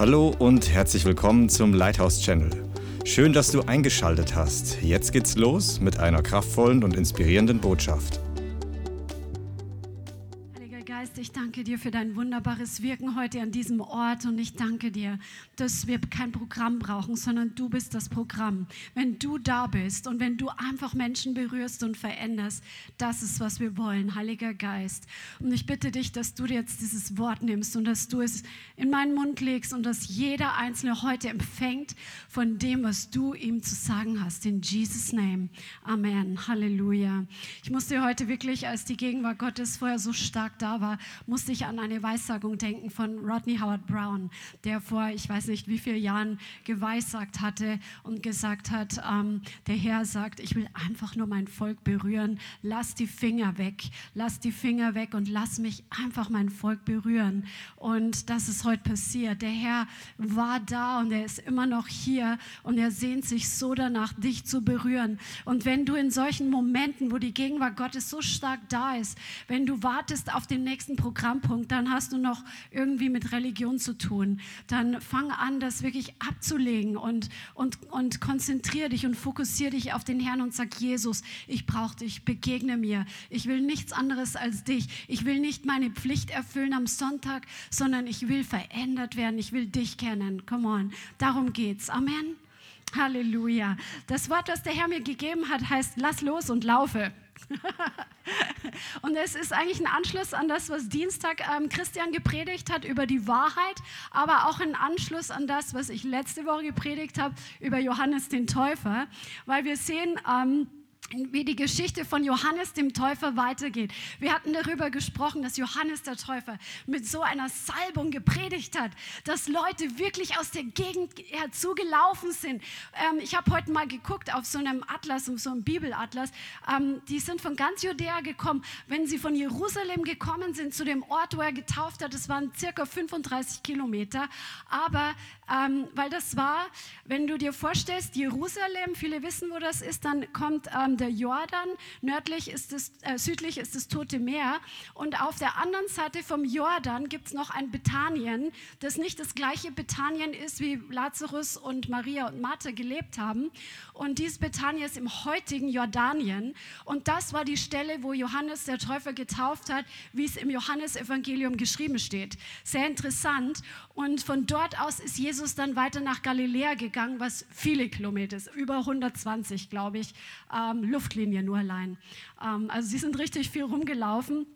Hallo und herzlich willkommen zum Lighthouse Channel. Schön, dass du eingeschaltet hast. Jetzt geht's los mit einer kraftvollen und inspirierenden Botschaft. Ich danke dir für dein wunderbares Wirken heute an diesem Ort und ich danke dir, dass wir kein Programm brauchen, sondern du bist das Programm. Wenn du da bist und wenn du einfach Menschen berührst und veränderst, das ist, was wir wollen, Heiliger Geist. Und ich bitte dich, dass du jetzt dieses Wort nimmst und dass du es in meinen Mund legst und dass jeder Einzelne heute empfängt von dem, was du ihm zu sagen hast. In Jesus' Name. Amen. Halleluja. Ich musste heute wirklich, als die Gegenwart Gottes vorher so stark da war, musste ich an eine Weissagung denken von Rodney Howard Brown, der vor, ich weiß nicht wie vielen Jahren geweissagt hatte und gesagt hat, ähm, der Herr sagt, ich will einfach nur mein Volk berühren, lass die Finger weg, lass die Finger weg und lass mich einfach mein Volk berühren. Und das ist heute passiert. Der Herr war da und er ist immer noch hier und er sehnt sich so danach, dich zu berühren. Und wenn du in solchen Momenten, wo die Gegenwart Gottes so stark da ist, wenn du wartest auf den nächsten Programmpunkt, dann hast du noch irgendwie mit Religion zu tun. Dann fang an, das wirklich abzulegen und, und, und konzentriere dich und fokussiere dich auf den Herrn und sag, Jesus, ich brauche dich, begegne mir. Ich will nichts anderes als dich. Ich will nicht meine Pflicht erfüllen am Sonntag, sondern ich will verändert werden. Ich will dich kennen. Come on. Darum geht's. Amen. Halleluja. Das Wort, das der Herr mir gegeben hat, heißt, lass los und laufe. und es ist eigentlich ein Anschluss an das, was Dienstag ähm, Christian gepredigt hat über die Wahrheit, aber auch ein Anschluss an das, was ich letzte Woche gepredigt habe über Johannes den Täufer, weil wir sehen, ähm, wie die Geschichte von Johannes dem Täufer weitergeht. Wir hatten darüber gesprochen, dass Johannes der Täufer mit so einer Salbung gepredigt hat, dass Leute wirklich aus der Gegend herzugelaufen sind. Ähm, ich habe heute mal geguckt auf so einem Atlas, so einem Bibelatlas. Ähm, die sind von ganz Judäa gekommen. Wenn sie von Jerusalem gekommen sind zu dem Ort, wo er getauft hat, das waren circa 35 Kilometer. Aber ähm, weil das war, wenn du dir vorstellst, Jerusalem, viele wissen, wo das ist, dann kommt ähm, der Jordan, nördlich ist es, äh, südlich ist das Tote Meer und auf der anderen Seite vom Jordan gibt es noch ein Bethanien, das nicht das gleiche Bethanien ist, wie Lazarus und Maria und Martha gelebt haben. Und dieses Bethanien ist im heutigen Jordanien und das war die Stelle, wo Johannes der Täufer getauft hat, wie es im Johannesevangelium geschrieben steht. Sehr interessant. Und von dort aus ist Jesus dann weiter nach Galiläa gegangen, was viele Kilometer ist, über 120, glaube ich, ähm, Luftlinie nur allein. Ähm, also sie sind richtig viel rumgelaufen.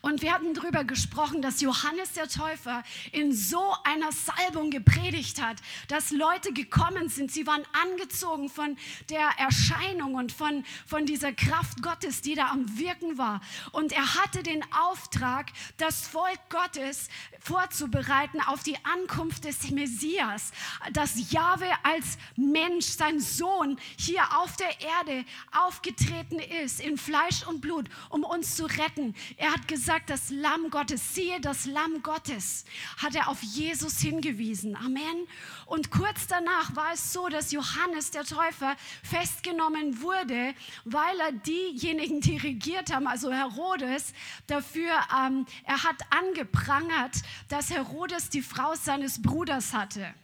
Und wir hatten darüber gesprochen, dass Johannes der Täufer in so einer Salbung gepredigt hat, dass Leute gekommen sind, sie waren angezogen von der Erscheinung und von, von dieser Kraft Gottes, die da am Wirken war. Und er hatte den Auftrag, das Volk Gottes vorzubereiten auf die Ankunft des Messias, dass Jahwe als Mensch, sein Sohn, hier auf der Erde aufgetreten ist, in Fleisch und Blut, um uns zu retten. Er hat gesagt, das Lamm Gottes, siehe das Lamm Gottes, hat er auf Jesus hingewiesen. Amen. Und kurz danach war es so, dass Johannes der Täufer festgenommen wurde, weil er diejenigen, die regiert haben, also Herodes, dafür, ähm, er hat angeprangert, dass Herodes die Frau seines Bruders hatte.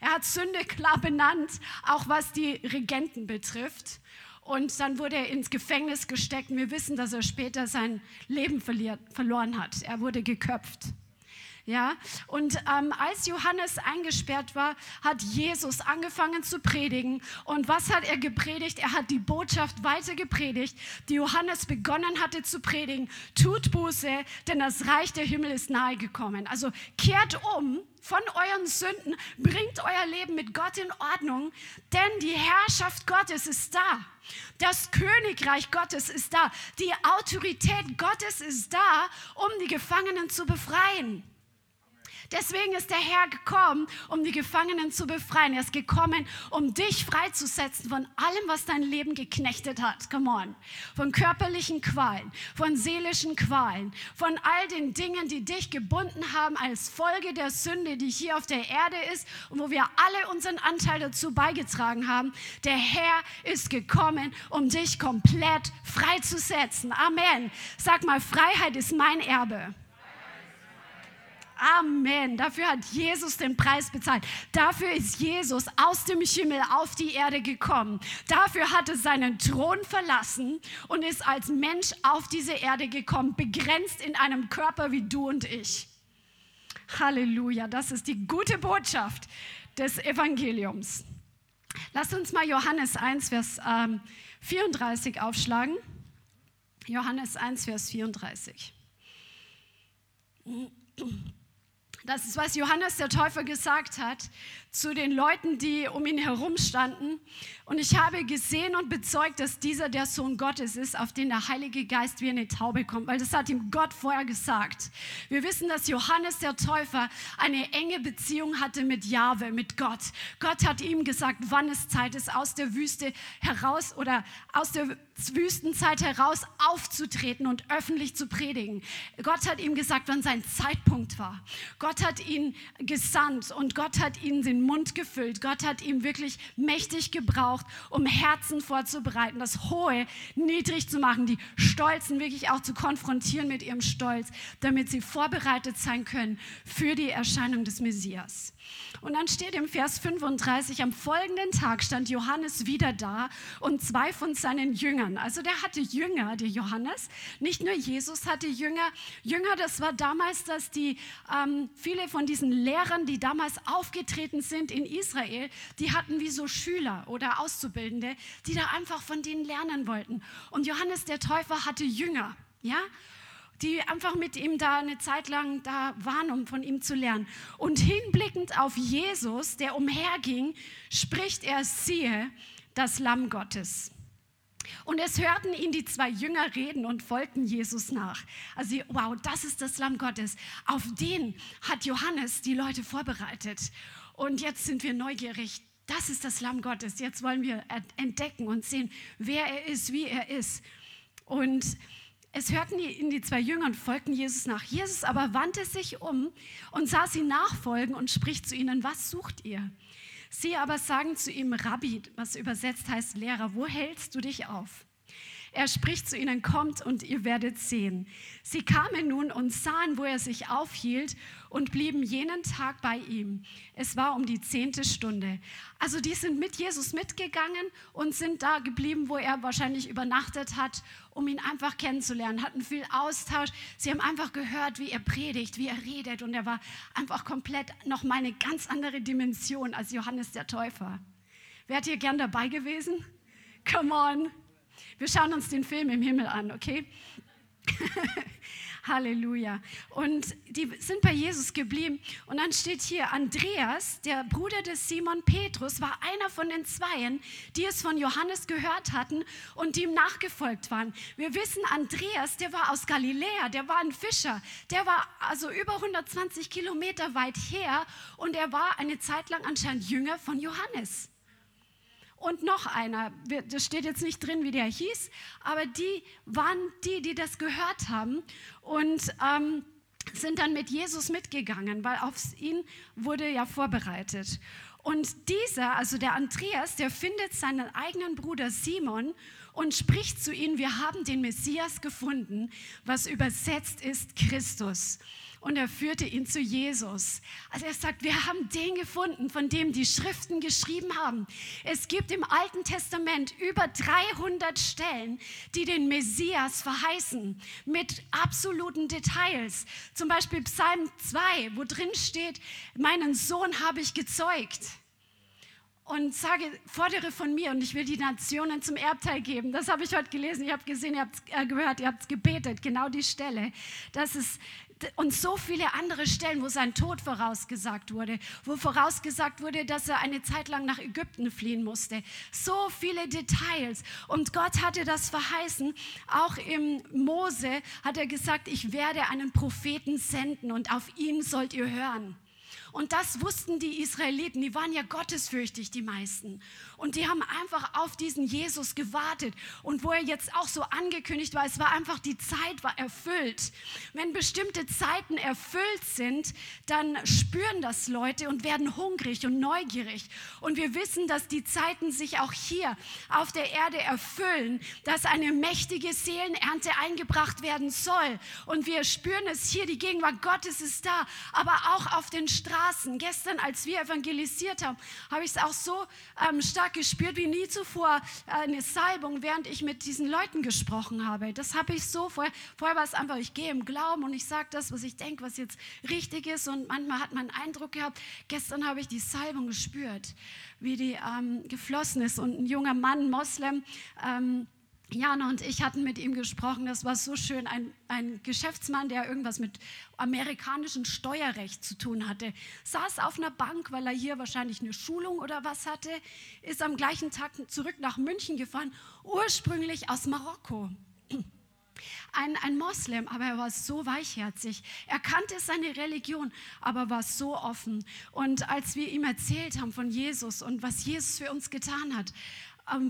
Er hat Sünde klar benannt, auch was die Regenten betrifft. Und dann wurde er ins Gefängnis gesteckt. Wir wissen, dass er später sein Leben verliert, verloren hat. Er wurde geköpft. Ja, und ähm, als Johannes eingesperrt war, hat Jesus angefangen zu predigen. Und was hat er gepredigt? Er hat die Botschaft weiter gepredigt, die Johannes begonnen hatte zu predigen. Tut Buße, denn das Reich der Himmel ist nahe gekommen. Also kehrt um von euren Sünden, bringt euer Leben mit Gott in Ordnung, denn die Herrschaft Gottes ist da. Das Königreich Gottes ist da. Die Autorität Gottes ist da, um die Gefangenen zu befreien. Deswegen ist der Herr gekommen, um die Gefangenen zu befreien. Er ist gekommen, um dich freizusetzen von allem, was dein Leben geknechtet hat. Come on. Von körperlichen Qualen, von seelischen Qualen, von all den Dingen, die dich gebunden haben als Folge der Sünde, die hier auf der Erde ist und wo wir alle unseren Anteil dazu beigetragen haben. Der Herr ist gekommen, um dich komplett freizusetzen. Amen. Sag mal, Freiheit ist mein Erbe. Amen. Dafür hat Jesus den Preis bezahlt. Dafür ist Jesus aus dem Himmel auf die Erde gekommen. Dafür hat er seinen Thron verlassen und ist als Mensch auf diese Erde gekommen, begrenzt in einem Körper wie du und ich. Halleluja, das ist die gute Botschaft des Evangeliums. Lasst uns mal Johannes 1, Vers ähm, 34 aufschlagen. Johannes 1, Vers 34. Das ist, was Johannes der Täufer gesagt hat zu den Leuten, die um ihn herum standen. Und ich habe gesehen und bezeugt, dass dieser der Sohn Gottes ist, auf den der Heilige Geist wie eine Taube kommt, weil das hat ihm Gott vorher gesagt. Wir wissen, dass Johannes der Täufer eine enge Beziehung hatte mit Jahwe, mit Gott. Gott hat ihm gesagt, wann es Zeit ist, aus der Wüste heraus oder aus der Wüstenzeit heraus aufzutreten und öffentlich zu predigen. Gott hat ihm gesagt, wann sein Zeitpunkt war. Gott hat ihn gesandt und Gott hat ihn den Mund gefüllt. Gott hat ihn wirklich mächtig gebraucht, um Herzen vorzubereiten, das Hohe niedrig zu machen, die Stolzen wirklich auch zu konfrontieren mit ihrem Stolz, damit sie vorbereitet sein können für die Erscheinung des Messias. Und dann steht im Vers 35, am folgenden Tag stand Johannes wieder da und zwei von seinen Jüngern. Also der hatte Jünger, der Johannes. Nicht nur Jesus hatte Jünger. Jünger, das war damals, dass die, ähm, viele von diesen Lehrern, die damals aufgetreten sind in Israel, die hatten wie so Schüler oder Auszubildende, die da einfach von denen lernen wollten. Und Johannes der Täufer hatte Jünger. Ja, die einfach mit ihm da eine Zeit lang da waren, um von ihm zu lernen. Und hinblickend auf Jesus, der umherging, spricht er, siehe, das Lamm Gottes. Und es hörten ihn die zwei Jünger reden und folgten Jesus nach. Also, wow, das ist das Lamm Gottes. Auf den hat Johannes die Leute vorbereitet. Und jetzt sind wir neugierig. Das ist das Lamm Gottes. Jetzt wollen wir entdecken und sehen, wer er ist, wie er ist. Und es hörten ihn die zwei Jünger und folgten Jesus nach. Jesus aber wandte sich um und sah sie nachfolgen und spricht zu ihnen, was sucht ihr? Sie aber sagen zu ihm, Rabbi, was übersetzt heißt Lehrer, wo hältst du dich auf? Er spricht zu ihnen, kommt und ihr werdet sehen. Sie kamen nun und sahen, wo er sich aufhielt und blieben jenen Tag bei ihm. Es war um die zehnte Stunde. Also die sind mit Jesus mitgegangen und sind da geblieben, wo er wahrscheinlich übernachtet hat, um ihn einfach kennenzulernen, hatten viel Austausch. Sie haben einfach gehört, wie er predigt, wie er redet und er war einfach komplett nochmal eine ganz andere Dimension als Johannes der Täufer. Wärt ihr gern dabei gewesen? Come on. Wir schauen uns den Film im Himmel an, okay? Halleluja. Und die sind bei Jesus geblieben. Und dann steht hier, Andreas, der Bruder des Simon Petrus, war einer von den Zweien, die es von Johannes gehört hatten und die ihm nachgefolgt waren. Wir wissen, Andreas, der war aus Galiläa, der war ein Fischer. Der war also über 120 Kilometer weit her und er war eine Zeit lang anscheinend Jünger von Johannes und noch einer. Das steht jetzt nicht drin, wie der hieß, aber die waren die, die das gehört haben und ähm, sind dann mit Jesus mitgegangen, weil auf ihn wurde ja vorbereitet. Und dieser, also der Andreas, der findet seinen eigenen Bruder Simon und spricht zu ihm, wir haben den Messias gefunden, was übersetzt ist Christus und er führte ihn zu Jesus. Also er sagt, wir haben den gefunden, von dem die Schriften geschrieben haben. Es gibt im Alten Testament über 300 Stellen, die den Messias verheißen, mit absoluten Details. Zum Beispiel Psalm 2, wo drin steht, meinen Sohn habe ich gezeugt und sage, fordere von mir und ich will die Nationen zum Erbteil geben. Das habe ich heute gelesen. Ihr habt gesehen, ihr habt äh, gehört, ihr habt gebetet. Genau die Stelle. Das ist und so viele andere Stellen, wo sein Tod vorausgesagt wurde, wo vorausgesagt wurde, dass er eine Zeit lang nach Ägypten fliehen musste. So viele Details. Und Gott hatte das verheißen. Auch im Mose hat er gesagt, ich werde einen Propheten senden und auf ihn sollt ihr hören. Und das wussten die Israeliten, die waren ja gottesfürchtig, die meisten. Und die haben einfach auf diesen Jesus gewartet. Und wo er jetzt auch so angekündigt war, es war einfach, die Zeit war erfüllt. Wenn bestimmte Zeiten erfüllt sind, dann spüren das Leute und werden hungrig und neugierig. Und wir wissen, dass die Zeiten sich auch hier auf der Erde erfüllen, dass eine mächtige Seelenernte eingebracht werden soll. Und wir spüren es hier, die Gegenwart Gottes ist da, aber auch auf den Straßen. Gestern, als wir evangelisiert haben, habe ich es auch so ähm, stark gespürt wie nie zuvor, äh, eine Salbung, während ich mit diesen Leuten gesprochen habe. Das habe ich so vorher. Vorher war es einfach, ich gehe im Glauben und ich sage das, was ich denke, was jetzt richtig ist. Und manchmal hat man einen Eindruck gehabt. Gestern habe ich die Salbung gespürt, wie die ähm, geflossen ist. Und ein junger Mann, Moslem, ähm, Jana und ich hatten mit ihm gesprochen, das war so schön, ein, ein Geschäftsmann, der irgendwas mit amerikanischem Steuerrecht zu tun hatte, saß auf einer Bank, weil er hier wahrscheinlich eine Schulung oder was hatte, ist am gleichen Tag zurück nach München gefahren, ursprünglich aus Marokko. Ein, ein Moslem, aber er war so weichherzig. Er kannte seine Religion, aber war so offen. Und als wir ihm erzählt haben von Jesus und was Jesus für uns getan hat,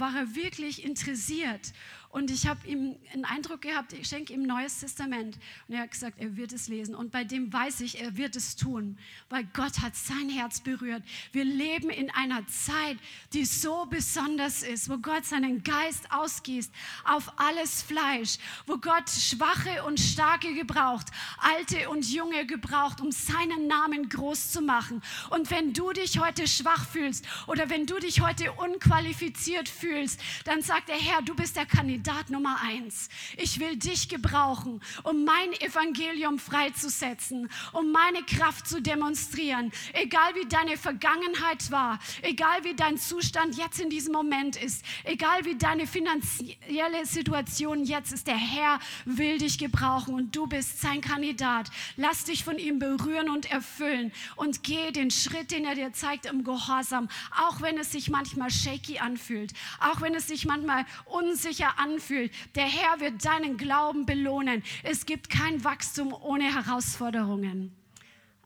war er wirklich interessiert. Und ich habe ihm einen Eindruck gehabt, ich schenke ihm ein neues Testament. Und er hat gesagt, er wird es lesen. Und bei dem weiß ich, er wird es tun, weil Gott hat sein Herz berührt. Wir leben in einer Zeit, die so besonders ist, wo Gott seinen Geist ausgießt auf alles Fleisch, wo Gott Schwache und Starke gebraucht, Alte und Junge gebraucht, um seinen Namen groß zu machen. Und wenn du dich heute schwach fühlst oder wenn du dich heute unqualifiziert fühlst, dann sagt der Herr, du bist der Kandidat Kandidat Nummer eins. Ich will dich gebrauchen, um mein Evangelium freizusetzen, um meine Kraft zu demonstrieren. Egal wie deine Vergangenheit war, egal wie dein Zustand jetzt in diesem Moment ist, egal wie deine finanzielle Situation jetzt ist, der Herr will dich gebrauchen und du bist sein Kandidat. Lass dich von ihm berühren und erfüllen und geh den Schritt, den er dir zeigt, im Gehorsam, auch wenn es sich manchmal shaky anfühlt, auch wenn es sich manchmal unsicher anfühlt anfühlt. Der Herr wird deinen Glauben belohnen. Es gibt kein Wachstum ohne Herausforderungen.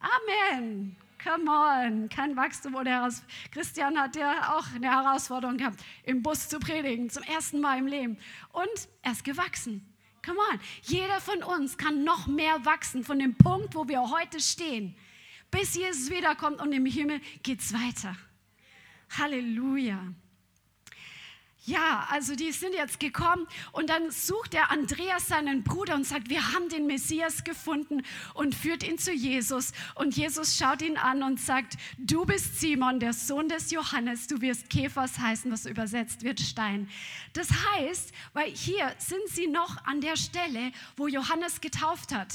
Amen. Come on, kein Wachstum ohne Herausforderungen. Christian hat ja auch eine Herausforderung gehabt, im Bus zu predigen, zum ersten Mal im Leben. Und er ist gewachsen. Come on, jeder von uns kann noch mehr wachsen von dem Punkt, wo wir heute stehen. Bis Jesus wiederkommt und im Himmel geht es weiter. Halleluja. Ja, also die sind jetzt gekommen und dann sucht der Andreas seinen Bruder und sagt, wir haben den Messias gefunden und führt ihn zu Jesus. Und Jesus schaut ihn an und sagt, du bist Simon, der Sohn des Johannes, du wirst Käfers heißen, was übersetzt wird Stein. Das heißt, weil hier sind sie noch an der Stelle, wo Johannes getauft hat.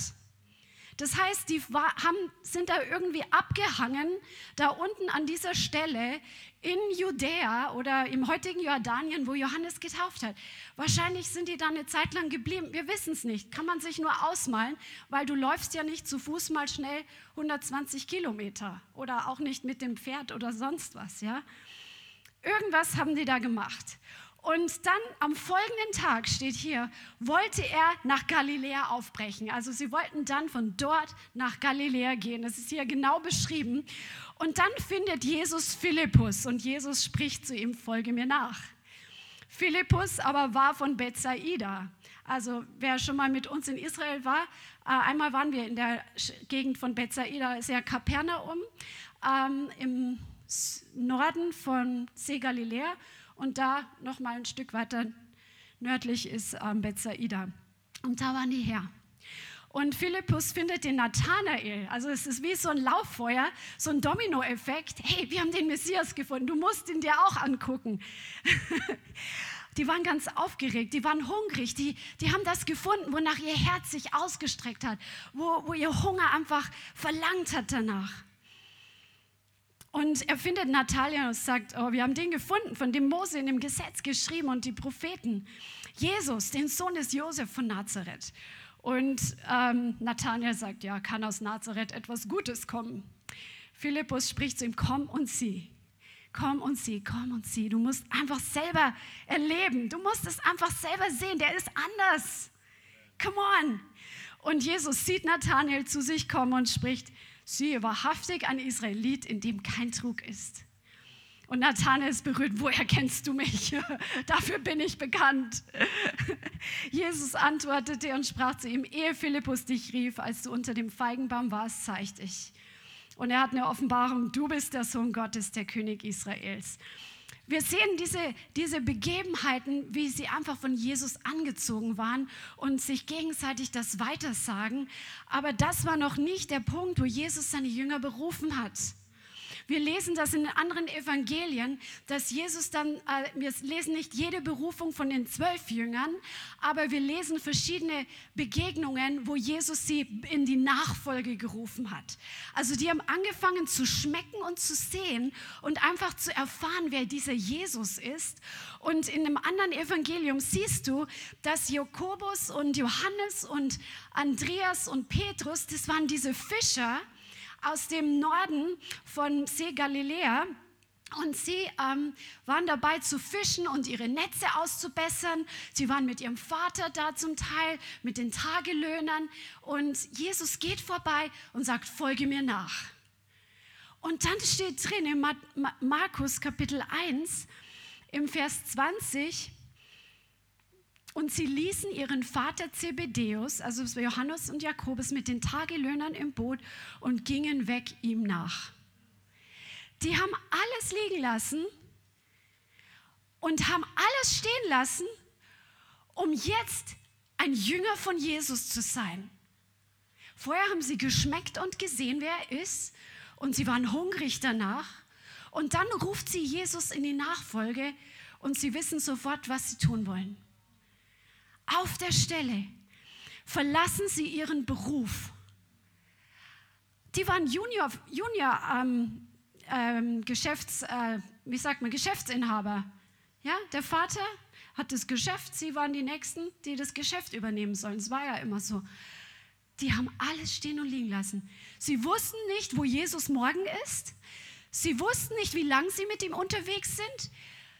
Das heißt, die haben, sind da irgendwie abgehangen, da unten an dieser Stelle in Judäa oder im heutigen Jordanien, wo Johannes getauft hat. Wahrscheinlich sind die da eine Zeit lang geblieben. Wir wissen es nicht. Kann man sich nur ausmalen, weil du läufst ja nicht zu Fuß mal schnell 120 Kilometer oder auch nicht mit dem Pferd oder sonst was. Ja? Irgendwas haben die da gemacht. Und dann am folgenden Tag steht hier, wollte er nach Galiläa aufbrechen. Also sie wollten dann von dort nach Galiläa gehen. Das ist hier genau beschrieben. Und dann findet Jesus Philippus und Jesus spricht zu ihm, folge mir nach. Philippus aber war von Bethsaida. Also wer schon mal mit uns in Israel war, äh, einmal waren wir in der Gegend von Bethsaida, sehr Kapernaum, ähm, im Norden von See Galiläa und da noch mal ein Stück weiter nördlich ist ähm, Bethsaida. Und da waren die her. Und Philippus findet den Nathanael. Also es ist wie so ein Lauffeuer, so ein Dominoeffekt. Hey, wir haben den Messias gefunden. Du musst ihn dir auch angucken. die waren ganz aufgeregt, die waren hungrig, die, die haben das gefunden, wonach ihr Herz sich ausgestreckt hat, wo, wo ihr Hunger einfach verlangt hat danach. Und er findet Natalia und sagt, oh, wir haben den gefunden, von dem Mose in dem Gesetz geschrieben und die Propheten. Jesus, den Sohn des Josef von Nazareth. Und ähm, Nathanael sagt, ja, kann aus Nazareth etwas Gutes kommen. Philippus spricht zu ihm, komm und sieh. Komm und sieh, komm und sieh. Du musst einfach selber erleben. Du musst es einfach selber sehen. Der ist anders. Come on. Und Jesus sieht Nathanael zu sich kommen und spricht, siehe wahrhaftig ein Israelit, in dem kein Trug ist. Und Nathanael ist berührt, woher kennst du mich? Dafür bin ich bekannt. Jesus antwortete und sprach zu ihm, ehe Philippus dich rief, als du unter dem Feigenbaum warst, zeig dich. Und er hat eine Offenbarung, du bist der Sohn Gottes, der König Israels. Wir sehen diese, diese Begebenheiten, wie sie einfach von Jesus angezogen waren und sich gegenseitig das weitersagen. Aber das war noch nicht der Punkt, wo Jesus seine Jünger berufen hat. Wir lesen das in den anderen Evangelien, dass Jesus dann, äh, wir lesen nicht jede Berufung von den zwölf Jüngern, aber wir lesen verschiedene Begegnungen, wo Jesus sie in die Nachfolge gerufen hat. Also die haben angefangen zu schmecken und zu sehen und einfach zu erfahren, wer dieser Jesus ist. Und in einem anderen Evangelium siehst du, dass Jakobus und Johannes und Andreas und Petrus, das waren diese Fischer, aus dem Norden von See Galiläa. Und sie ähm, waren dabei zu fischen und ihre Netze auszubessern. Sie waren mit ihrem Vater da zum Teil, mit den Tagelöhnern. Und Jesus geht vorbei und sagt, folge mir nach. Und dann steht drin in Markus Kapitel 1 im Vers 20, und sie ließen ihren Vater Zebedeus, also Johannes und Jakobus, mit den Tagelöhnern im Boot und gingen weg ihm nach. Die haben alles liegen lassen und haben alles stehen lassen, um jetzt ein Jünger von Jesus zu sein. Vorher haben sie geschmeckt und gesehen, wer er ist, und sie waren hungrig danach. Und dann ruft sie Jesus in die Nachfolge und sie wissen sofort, was sie tun wollen auf der Stelle verlassen sie ihren Beruf. Die waren Junior, Junior ähm, ähm, Geschäfts, äh, wie sagt man, Geschäftsinhaber. Ja, der Vater hat das Geschäft, sie waren die Nächsten, die das Geschäft übernehmen sollen. Es war ja immer so. Die haben alles stehen und liegen lassen. Sie wussten nicht, wo Jesus morgen ist. Sie wussten nicht, wie lange sie mit ihm unterwegs sind.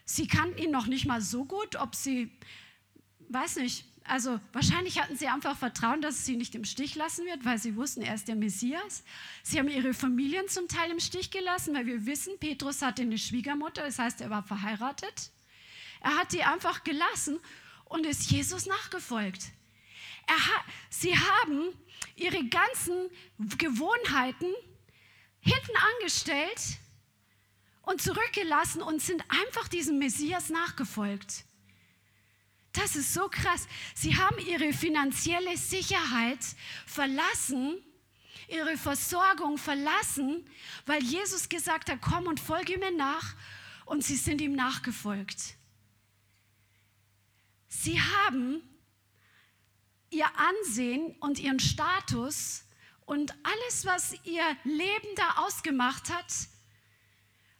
Sie kannten ihn noch nicht mal so gut, ob sie weiß nicht, also wahrscheinlich hatten sie einfach Vertrauen, dass es sie nicht im Stich lassen wird, weil sie wussten, er ist der Messias. Sie haben ihre Familien zum Teil im Stich gelassen, weil wir wissen, Petrus hatte eine Schwiegermutter, das heißt, er war verheiratet. Er hat die einfach gelassen und ist Jesus nachgefolgt. Ha sie haben ihre ganzen Gewohnheiten hinten angestellt und zurückgelassen und sind einfach diesem Messias nachgefolgt. Das ist so krass. Sie haben ihre finanzielle Sicherheit verlassen, ihre Versorgung verlassen, weil Jesus gesagt hat, komm und folge mir nach. Und sie sind ihm nachgefolgt. Sie haben ihr Ansehen und ihren Status und alles, was ihr Leben da ausgemacht hat,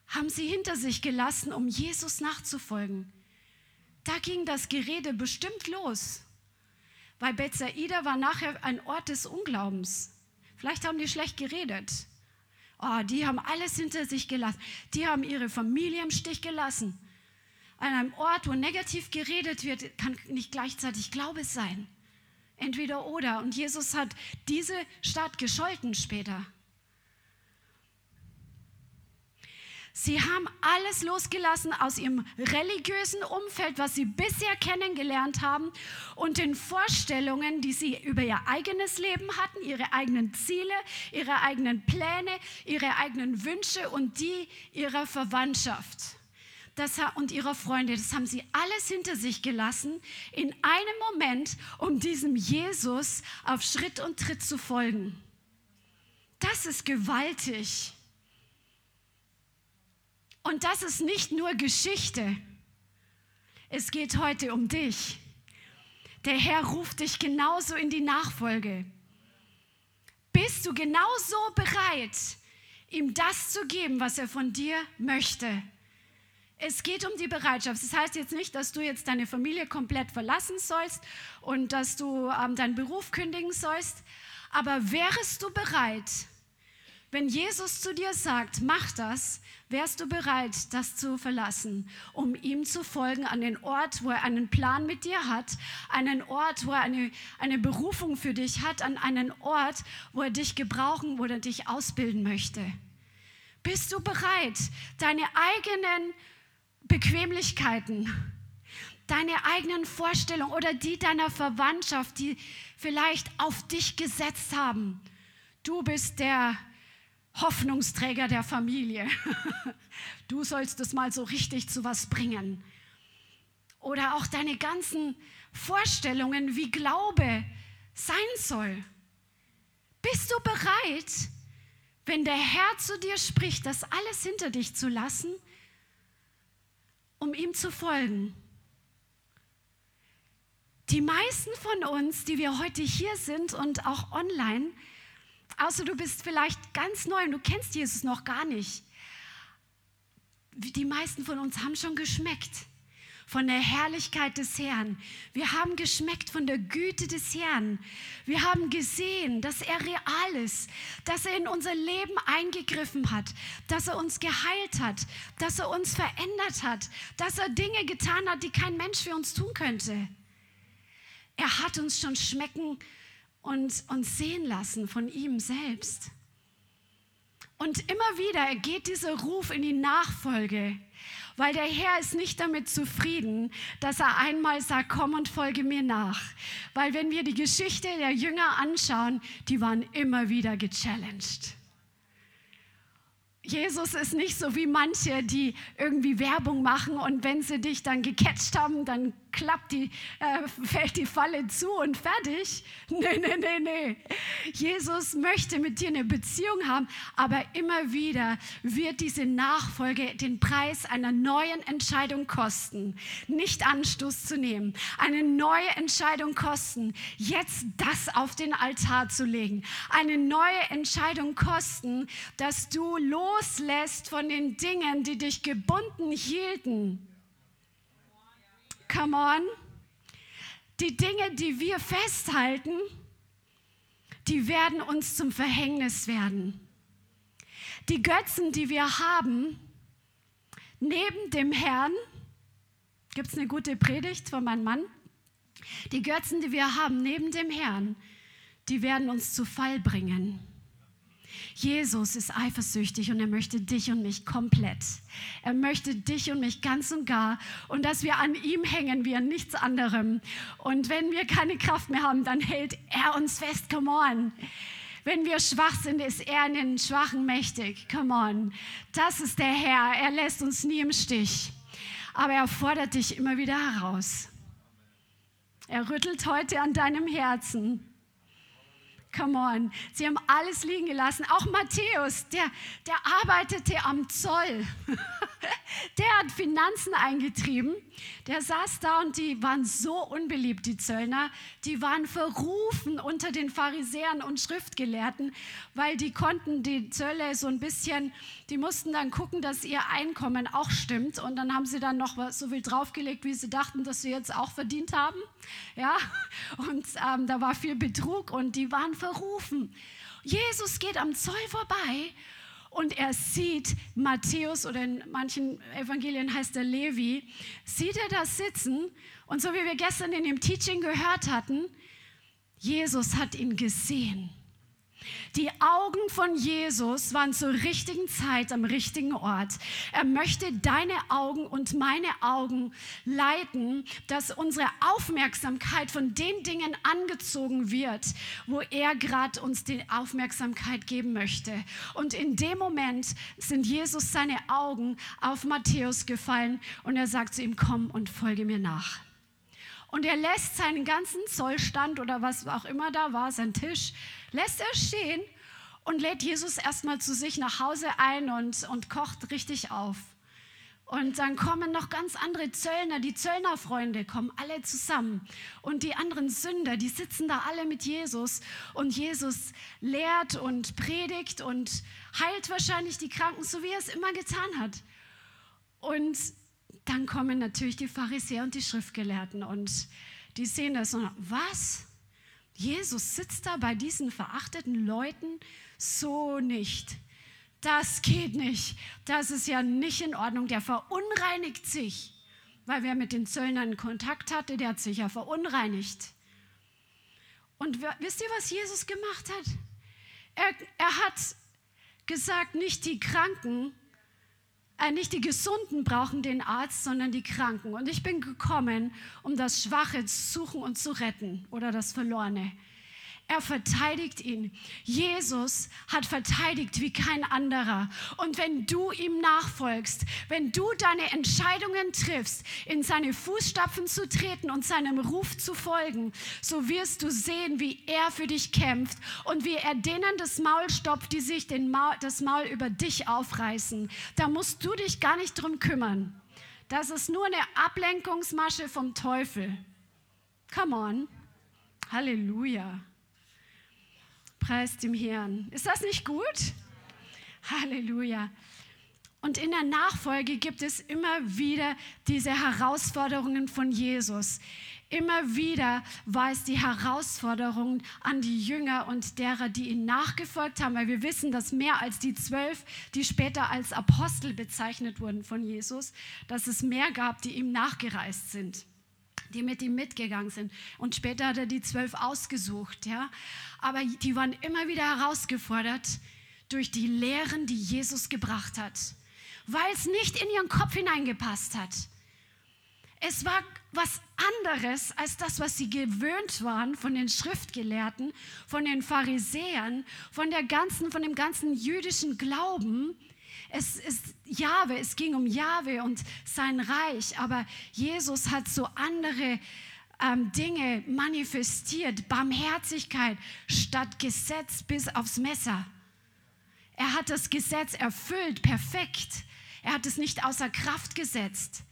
haben sie hinter sich gelassen, um Jesus nachzufolgen da ging das Gerede bestimmt los. Weil Bethsaida war nachher ein Ort des Unglaubens. Vielleicht haben die schlecht geredet. Oh, die haben alles hinter sich gelassen. Die haben ihre Familie im Stich gelassen. An einem Ort, wo negativ geredet wird, kann nicht gleichzeitig Glaube sein. Entweder oder. Und Jesus hat diese Stadt gescholten später. Sie haben alles losgelassen aus ihrem religiösen Umfeld, was sie bisher kennengelernt haben und den Vorstellungen, die sie über ihr eigenes Leben hatten, ihre eigenen Ziele, ihre eigenen Pläne, ihre eigenen Wünsche und die ihrer Verwandtschaft. Das, und ihrer Freunde, das haben sie alles hinter sich gelassen, in einem Moment, um diesem Jesus auf Schritt und Tritt zu folgen. Das ist gewaltig. Und das ist nicht nur Geschichte. Es geht heute um dich. Der Herr ruft dich genauso in die Nachfolge. Bist du genauso bereit, ihm das zu geben, was er von dir möchte? Es geht um die Bereitschaft. Das heißt jetzt nicht, dass du jetzt deine Familie komplett verlassen sollst und dass du ähm, deinen Beruf kündigen sollst, aber wärest du bereit, Wenn Jesus zu dir sagt, mach das, wärst du bereit, das zu verlassen, um ihm zu folgen an den Ort, wo er einen Plan mit dir hat, einen Ort, wo er eine, eine Berufung für dich hat, an einen Ort, wo er dich gebrauchen, wo er dich ausbilden möchte. Bist du bereit, deine eigenen Bequemlichkeiten, deine eigenen Vorstellungen oder die deiner Verwandtschaft, die vielleicht auf dich gesetzt haben, du bist der Hoffnungsträger der Familie. Du sollst es mal so richtig zu was bringen. Oder auch deine ganzen Vorstellungen, wie Glaube sein soll. Bist du bereit, wenn der Herr zu dir spricht, das alles hinter dich zu lassen, um ihm zu folgen? Die meisten von uns, die wir heute hier sind und auch online, Außer du bist vielleicht ganz neu und du kennst Jesus noch gar nicht. Die meisten von uns haben schon geschmeckt von der Herrlichkeit des Herrn. Wir haben geschmeckt von der Güte des Herrn. Wir haben gesehen, dass er real ist, dass er in unser Leben eingegriffen hat, dass er uns geheilt hat, dass er uns verändert hat, dass er Dinge getan hat, die kein Mensch für uns tun könnte. Er hat uns schon schmecken und uns sehen lassen von ihm selbst. Und immer wieder geht dieser Ruf in die Nachfolge, weil der Herr ist nicht damit zufrieden, dass er einmal sagt, komm und folge mir nach. Weil wenn wir die Geschichte der Jünger anschauen, die waren immer wieder gechallenged. Jesus ist nicht so wie manche, die irgendwie Werbung machen und wenn sie dich dann gecatcht haben, dann klappt die, äh, fällt die Falle zu und fertig. Nee, nee, nee, nee. Jesus möchte mit dir eine Beziehung haben, aber immer wieder wird diese Nachfolge den Preis einer neuen Entscheidung kosten. Nicht Anstoß zu nehmen, eine neue Entscheidung kosten, jetzt das auf den Altar zu legen. Eine neue Entscheidung kosten, dass du loslässt von den Dingen, die dich gebunden hielten Come on. Die Dinge, die wir festhalten, die werden uns zum Verhängnis werden. Die Götzen, die wir haben, neben dem Herrn, gibt es eine gute Predigt von meinem Mann, die Götzen, die wir haben neben dem Herrn, die werden uns zu Fall bringen. Jesus ist eifersüchtig und er möchte dich und mich komplett. Er möchte dich und mich ganz und gar und dass wir an ihm hängen wie an nichts anderem. Und wenn wir keine Kraft mehr haben, dann hält er uns fest. Come on. Wenn wir schwach sind, ist er in den Schwachen mächtig. Come on. Das ist der Herr. Er lässt uns nie im Stich. Aber er fordert dich immer wieder heraus. Er rüttelt heute an deinem Herzen. Come on. Sie haben alles liegen gelassen. Auch Matthäus, der, der arbeitete am Zoll. der hat Finanzen eingetrieben. Der saß da und die waren so unbeliebt, die Zöllner. Die waren verrufen unter den Pharisäern und Schriftgelehrten, weil die konnten die Zölle so ein bisschen, die mussten dann gucken, dass ihr Einkommen auch stimmt. Und dann haben sie dann noch so viel draufgelegt, wie sie dachten, dass sie jetzt auch verdient haben. Ja, und ähm, da war viel Betrug und die waren verrufen. Jesus geht am Zoll vorbei und er sieht Matthäus oder in manchen Evangelien heißt er Levi, sieht er da sitzen und so wie wir gestern in dem Teaching gehört hatten, Jesus hat ihn gesehen. Die Augen von Jesus waren zur richtigen Zeit am richtigen Ort. Er möchte deine Augen und meine Augen leiten, dass unsere Aufmerksamkeit von den Dingen angezogen wird, wo er gerade uns die Aufmerksamkeit geben möchte. Und in dem Moment sind Jesus seine Augen auf Matthäus gefallen und er sagt zu ihm, komm und folge mir nach. Und er lässt seinen ganzen Zollstand oder was auch immer da war, sein Tisch, lässt er stehen und lädt Jesus erstmal zu sich nach Hause ein und, und kocht richtig auf. Und dann kommen noch ganz andere Zöllner, die Zöllnerfreunde kommen alle zusammen. Und die anderen Sünder, die sitzen da alle mit Jesus. Und Jesus lehrt und predigt und heilt wahrscheinlich die Kranken, so wie er es immer getan hat. Und dann kommen natürlich die Pharisäer und die Schriftgelehrten und die sehen das und was? Jesus sitzt da bei diesen verachteten Leuten so nicht. Das geht nicht. Das ist ja nicht in Ordnung. Der verunreinigt sich. Weil wer mit den Zöllnern Kontakt hatte, der hat sich ja verunreinigt. Und wisst ihr, was Jesus gemacht hat? Er, er hat gesagt, nicht die Kranken, nicht die Gesunden brauchen den Arzt, sondern die Kranken. Und ich bin gekommen, um das Schwache zu suchen und zu retten oder das Verlorene. Er verteidigt ihn. Jesus hat verteidigt wie kein anderer. Und wenn du ihm nachfolgst, wenn du deine Entscheidungen triffst, in seine Fußstapfen zu treten und seinem Ruf zu folgen, so wirst du sehen, wie er für dich kämpft und wie er denen das Maul stopft, die sich Maul, das Maul über dich aufreißen. Da musst du dich gar nicht drum kümmern. Das ist nur eine Ablenkungsmasche vom Teufel. Come on. Halleluja. Preis dem Herrn. Ist das nicht gut? Halleluja. Und in der Nachfolge gibt es immer wieder diese Herausforderungen von Jesus. Immer wieder war es die Herausforderung an die Jünger und derer, die ihn nachgefolgt haben, weil wir wissen, dass mehr als die zwölf, die später als Apostel bezeichnet wurden von Jesus, dass es mehr gab, die ihm nachgereist sind die mit ihm mitgegangen sind. Und später hat er die zwölf ausgesucht, ja. Aber die waren immer wieder herausgefordert durch die Lehren, die Jesus gebracht hat, weil es nicht in ihren Kopf hineingepasst hat. Es war was anderes als das, was sie gewöhnt waren von den Schriftgelehrten, von den Pharisäern, von der ganzen, von dem ganzen jüdischen Glauben. Es ist Jahwe, es ging um Jahwe und sein Reich, aber Jesus hat so andere ähm, Dinge manifestiert, Barmherzigkeit statt Gesetz bis aufs Messer. Er hat das Gesetz erfüllt, perfekt. Er hat es nicht außer Kraft gesetzt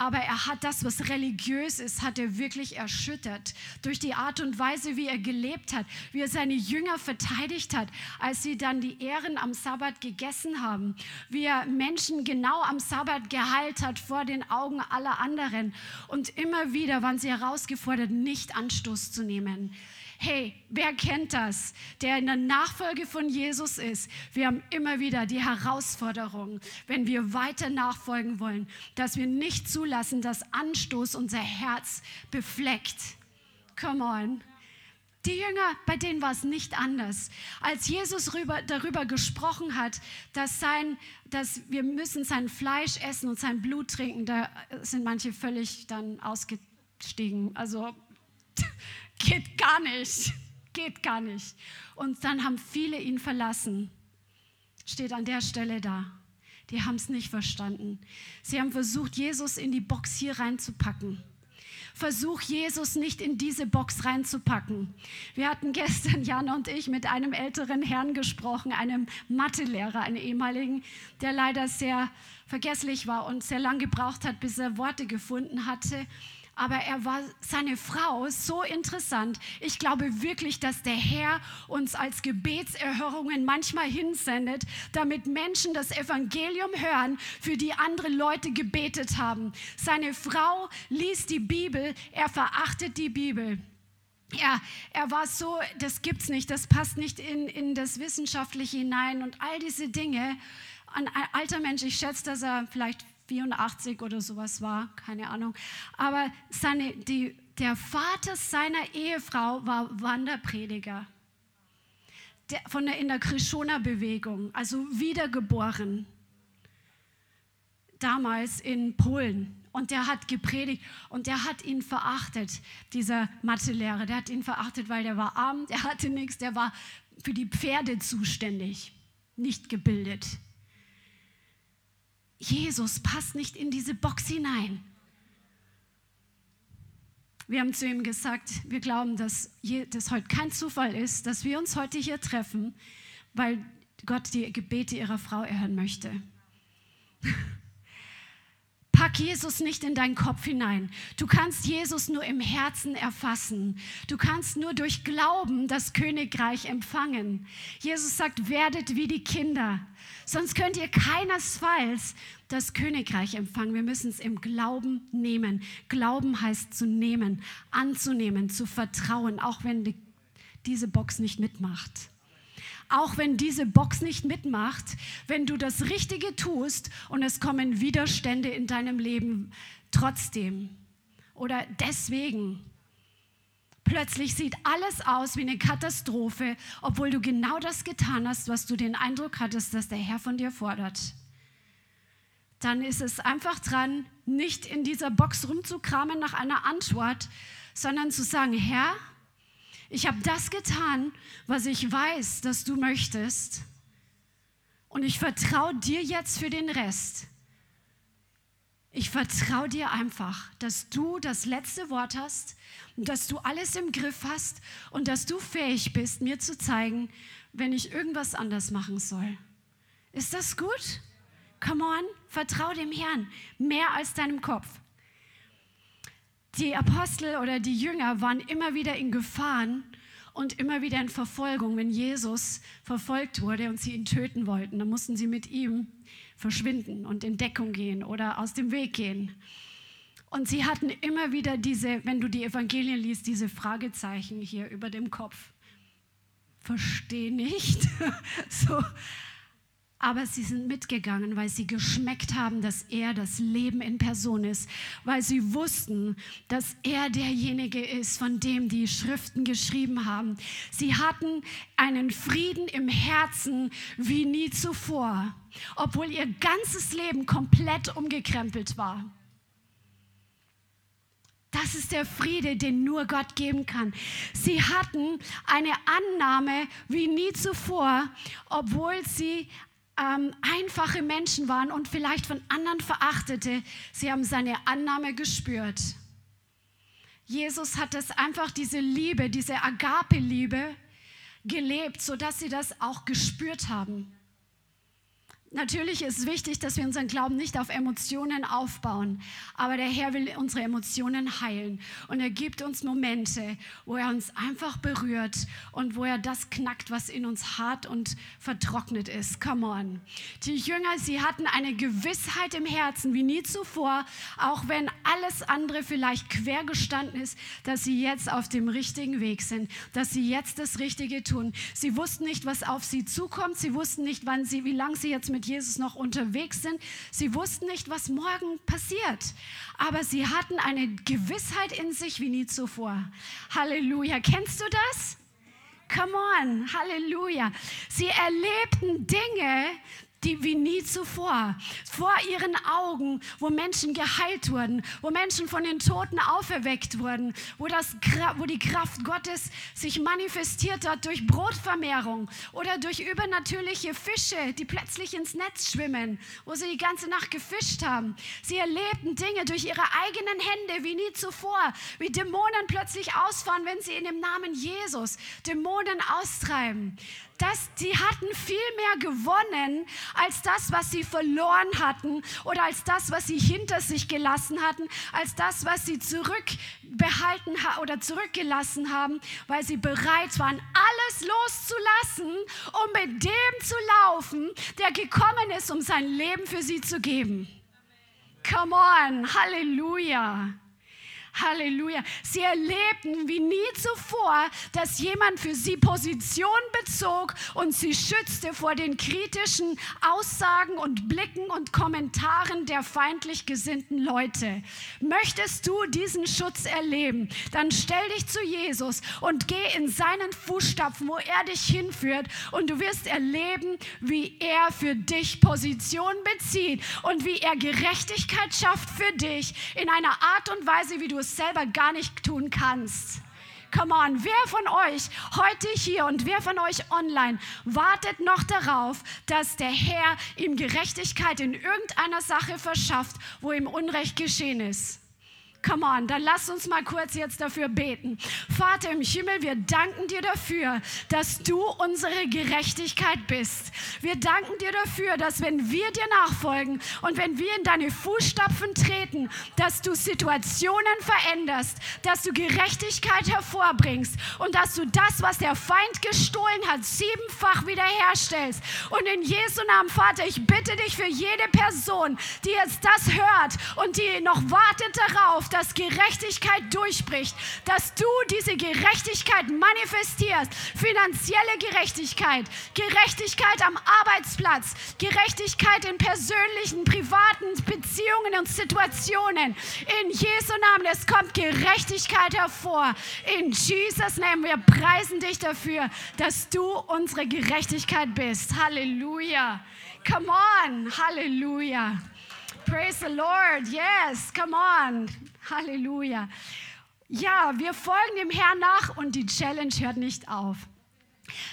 aber er hat das, was religiös ist, hat er wirklich erschüttert. Durch die Art und Weise, wie er gelebt hat, wie er seine Jünger verteidigt hat, als sie dann die Ehren am Sabbat gegessen haben, wie er Menschen genau am Sabbat geheilt hat vor den Augen aller anderen. Und immer wieder waren sie herausgefordert, nicht Anstoß zu nehmen. Hey, wer kennt das, der in der Nachfolge von Jesus ist? Wir haben immer wieder die Herausforderung, wenn wir weiter nachfolgen wollen, dass wir nicht zulassen, dass Anstoß unser Herz befleckt. Come on. Die Jünger, bei denen war es nicht anders. Als Jesus rüber, darüber gesprochen hat, dass, sein, dass wir müssen sein Fleisch essen und sein Blut trinken, da sind manche völlig dann ausgestiegen. Also geht gar nicht, geht gar nicht. Und dann haben viele ihn verlassen. Steht an der Stelle da. Die haben es nicht verstanden. Sie haben versucht, Jesus in die Box hier reinzupacken. Versuch Jesus nicht in diese Box reinzupacken. Wir hatten gestern, Jana und ich, mit einem älteren Herrn gesprochen, einem Mathelehrer, einem ehemaligen, der leider sehr vergesslich war und sehr lang gebraucht hat, bis er Worte gefunden hatte aber er war seine Frau so interessant. Ich glaube wirklich, dass der Herr uns als Gebetserhörungen manchmal hinsendet, damit Menschen das Evangelium hören, für die andere Leute gebetet haben. Seine Frau liest die Bibel, er verachtet die Bibel. Ja, er war so, das gibt's nicht, das passt nicht in, in das Wissenschaftliche hinein und all diese Dinge. Ein alter Mensch, ich schätze, dass er vielleicht 84 oder sowas war, keine Ahnung. Aber seine, die, der Vater seiner Ehefrau war Wanderprediger der, von der, in der Krishona-Bewegung, also wiedergeboren, damals in Polen. Und der hat gepredigt und der hat ihn verachtet, dieser Mathelehrer. Der hat ihn verachtet, weil der war arm, der hatte nichts, der war für die Pferde zuständig, nicht gebildet. Jesus passt nicht in diese Box hinein. Wir haben zu ihm gesagt, wir glauben, dass das heute kein Zufall ist, dass wir uns heute hier treffen, weil Gott die Gebete ihrer Frau erhören möchte. Pack Jesus nicht in deinen Kopf hinein. Du kannst Jesus nur im Herzen erfassen. Du kannst nur durch Glauben das Königreich empfangen. Jesus sagt, werdet wie die Kinder. Sonst könnt ihr keinesfalls das Königreich empfangen. Wir müssen es im Glauben nehmen. Glauben heißt zu nehmen, anzunehmen, zu vertrauen, auch wenn die, diese Box nicht mitmacht. auch wenn diese Box nicht mitmacht, wenn du das Richtige tust und es kommen Widerstände in deinem Leben trotzdem oder deswegen. Plötzlich sieht alles aus wie eine Katastrophe, obwohl du genau das getan hast, was du den Eindruck hattest, dass der Herr von dir fordert. Dann ist es einfach dran, nicht in dieser Box rumzukramen nach einer Antwort, sondern zu sagen, Herr, ich habe das getan, was ich weiß, dass du möchtest. Und ich vertraue dir jetzt für den Rest. Ich vertraue dir einfach, dass du das letzte Wort hast dass du alles im Griff hast und dass du fähig bist, mir zu zeigen, wenn ich irgendwas anders machen soll. Ist das gut? Come on, vertrau dem Herrn mehr als deinem Kopf. Die Apostel oder die Jünger waren immer wieder in Gefahren und immer wieder in Verfolgung, wenn Jesus verfolgt wurde und sie ihn töten wollten. Dann mussten sie mit ihm verschwinden und in Deckung gehen oder aus dem Weg gehen. Und sie hatten immer wieder diese, wenn du die Evangelien liest, diese Fragezeichen hier über dem Kopf. Verstehe nicht. so, aber sie sind mitgegangen, weil sie geschmeckt haben, dass er das Leben in Person ist, weil sie wussten, dass er derjenige ist, von dem die Schriften geschrieben haben. Sie hatten einen Frieden im Herzen wie nie zuvor, obwohl ihr ganzes Leben komplett umgekrempelt war. Das ist der Friede, den nur Gott geben kann. Sie hatten eine Annahme wie nie zuvor, obwohl sie ähm, einfache Menschen waren und vielleicht von anderen verachtete, sie haben seine Annahme gespürt. Jesus hat es einfach diese Liebe, diese Agape-Liebe gelebt, sodass sie das auch gespürt haben. Natürlich ist es wichtig, dass wir unseren Glauben nicht auf Emotionen aufbauen, aber der Herr will unsere Emotionen heilen und er gibt uns Momente, wo er uns einfach berührt und wo er das knackt, was in uns hart und vertrocknet ist. Come on. Die Jünger, sie hatten eine Gewissheit im Herzen wie nie zuvor, auch wenn alles andere vielleicht quer gestanden ist, dass sie jetzt auf dem richtigen Weg sind, dass sie jetzt das Richtige tun. Sie wussten nicht, was auf sie zukommt, sie wussten nicht, wann sie, wie lange sie jetzt mit mit Jesus noch unterwegs sind. Sie wussten nicht, was morgen passiert, aber sie hatten eine Gewissheit in sich wie nie zuvor. Halleluja. Kennst du das? Come on, Halleluja. Sie erlebten Dinge, die wie nie zuvor, vor ihren Augen, wo Menschen geheilt wurden, wo Menschen von den Toten auferweckt wurden, wo, das, wo die Kraft Gottes sich manifestiert hat durch Brotvermehrung oder durch übernatürliche Fische, die plötzlich ins Netz schwimmen, wo sie die ganze Nacht gefischt haben. Sie erlebten Dinge durch ihre eigenen Hände wie nie zuvor, wie Dämonen plötzlich ausfahren, wenn sie in dem Namen Jesus Dämonen austreiben dass die hatten viel mehr gewonnen als das, was sie verloren hatten oder als das, was sie hinter sich gelassen hatten, als das, was sie zurückbehalten oder zurückgelassen haben, weil sie bereit waren, alles loszulassen, um mit dem zu laufen, der gekommen ist, um sein Leben für sie zu geben. Come on, Halleluja. Halleluja. Sie erlebten wie nie zuvor, dass jemand für sie Position bezog und sie schützte vor den kritischen Aussagen und Blicken und Kommentaren der feindlich gesinnten Leute. Möchtest du diesen Schutz erleben, dann stell dich zu Jesus und geh in seinen Fußstapfen, wo er dich hinführt und du wirst erleben, wie er für dich Position bezieht und wie er Gerechtigkeit schafft für dich in einer Art und Weise, wie du es selber gar nicht tun kannst. Come on, wer von euch heute hier und wer von euch online wartet noch darauf, dass der Herr ihm Gerechtigkeit in irgendeiner Sache verschafft, wo ihm Unrecht geschehen ist? Come on, dann lass uns mal kurz jetzt dafür beten. Vater im Himmel, wir danken dir dafür, dass du unsere Gerechtigkeit bist. Wir danken dir dafür, dass wenn wir dir nachfolgen und wenn wir in deine Fußstapfen treten, dass du Situationen veränderst, dass du Gerechtigkeit hervorbringst und dass du das, was der Feind gestohlen hat, siebenfach wiederherstellst. Und in Jesu Namen, Vater, ich bitte dich für jede Person, die jetzt das hört und die noch wartet darauf, dass Gerechtigkeit durchbricht, dass du diese Gerechtigkeit manifestierst. Finanzielle Gerechtigkeit, Gerechtigkeit am Arbeitsplatz, Gerechtigkeit in persönlichen, privaten Beziehungen und Situationen. In Jesu Namen, es kommt Gerechtigkeit hervor. In Jesus Namen, wir preisen dich dafür, dass du unsere Gerechtigkeit bist. Halleluja. Come on. Halleluja. Praise the Lord. Yes, come on. Halleluja. Ja, wir folgen dem Herrn nach und die Challenge hört nicht auf.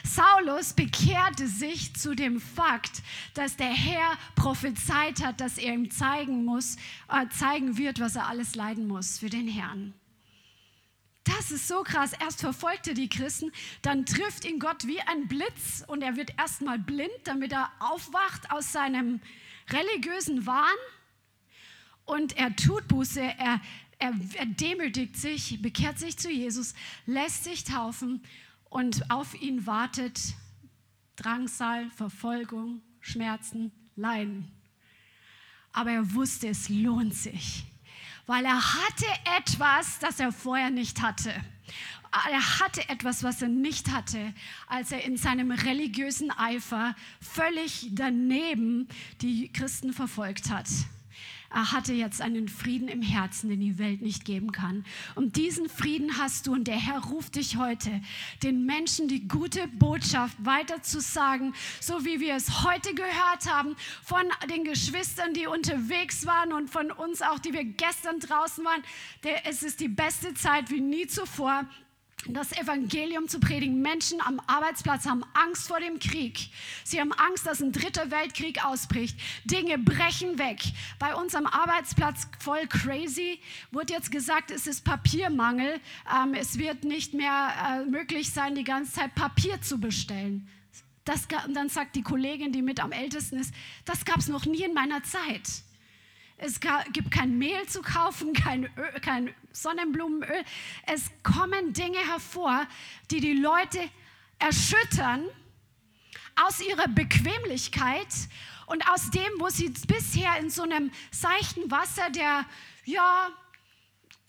Saulus bekehrte sich zu dem Fakt, dass der Herr prophezeit hat, dass er ihm zeigen muss, äh, zeigen wird, was er alles leiden muss für den Herrn. Das ist so krass. Erst verfolgt er die Christen, dann trifft ihn Gott wie ein Blitz und er wird erstmal blind, damit er aufwacht aus seinem religiösen Wahn. Und er tut Buße, er, er, er demütigt sich, bekehrt sich zu Jesus, lässt sich taufen und auf ihn wartet Drangsal, Verfolgung, Schmerzen, Leiden. Aber er wusste, es lohnt sich weil er hatte etwas, das er vorher nicht hatte. Er hatte etwas, was er nicht hatte, als er in seinem religiösen Eifer völlig daneben die Christen verfolgt hat. Er hatte jetzt einen Frieden im Herzen, den die Welt nicht geben kann. Und diesen Frieden hast du und der Herr ruft dich heute, den Menschen die gute Botschaft weiterzusagen, so wie wir es heute gehört haben von den Geschwistern, die unterwegs waren und von uns auch, die wir gestern draußen waren. Es ist die beste Zeit wie nie zuvor das Evangelium zu predigen. Menschen am Arbeitsplatz haben Angst vor dem Krieg. Sie haben Angst, dass ein dritter Weltkrieg ausbricht. Dinge brechen weg. Bei uns am Arbeitsplatz voll crazy wurde jetzt gesagt, es ist Papiermangel. Ähm, es wird nicht mehr äh, möglich sein, die ganze Zeit Papier zu bestellen. Das, dann sagt die Kollegin, die mit am ältesten ist, das gab es noch nie in meiner Zeit. Es gibt kein Mehl zu kaufen, kein, Öl, kein Sonnenblumenöl. Es kommen Dinge hervor, die die Leute erschüttern aus ihrer Bequemlichkeit und aus dem, wo sie bisher in so einem seichten Wasser, der, ja,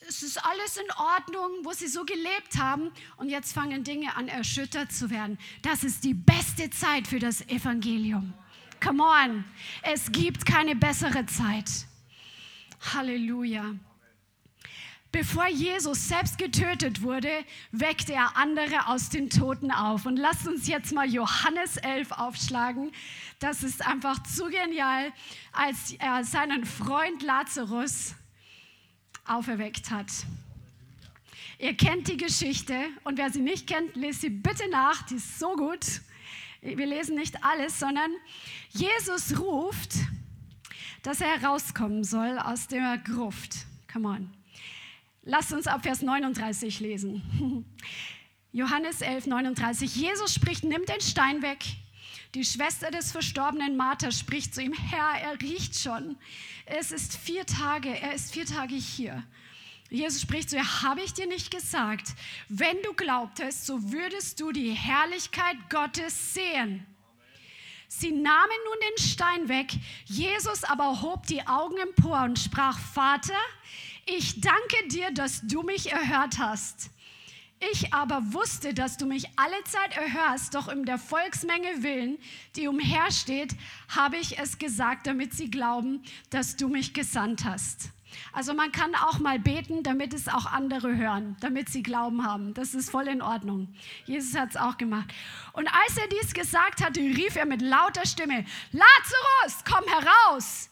es ist alles in Ordnung, wo sie so gelebt haben und jetzt fangen Dinge an erschüttert zu werden. Das ist die beste Zeit für das Evangelium. Come on, es gibt keine bessere Zeit. Halleluja. Bevor Jesus selbst getötet wurde, weckte er andere aus den Toten auf. Und lasst uns jetzt mal Johannes 11 aufschlagen. Das ist einfach zu genial, als er seinen Freund Lazarus auferweckt hat. Ihr kennt die Geschichte und wer sie nicht kennt, lest sie bitte nach, die ist so gut. Wir lesen nicht alles, sondern Jesus ruft dass er herauskommen soll aus der Gruft. Come on. Lasst uns ab Vers 39 lesen. Johannes 11, 39. Jesus spricht, nimm den Stein weg. Die Schwester des verstorbenen Martha spricht zu ihm, Herr, er riecht schon. Es ist vier Tage, er ist vier Tage hier. Jesus spricht zu ihr, habe ich dir nicht gesagt, wenn du glaubtest, so würdest du die Herrlichkeit Gottes sehen. Sie nahmen nun den Stein weg, Jesus aber hob die Augen empor und sprach, Vater, ich danke dir, dass du mich erhört hast. Ich aber wusste, dass du mich alle Zeit erhörst, doch um der Volksmenge willen, die umhersteht, habe ich es gesagt, damit sie glauben, dass du mich gesandt hast. Also man kann auch mal beten, damit es auch andere hören, damit sie Glauben haben. Das ist voll in Ordnung. Jesus hat es auch gemacht. Und als er dies gesagt hatte, rief er mit lauter Stimme, Lazarus, komm heraus.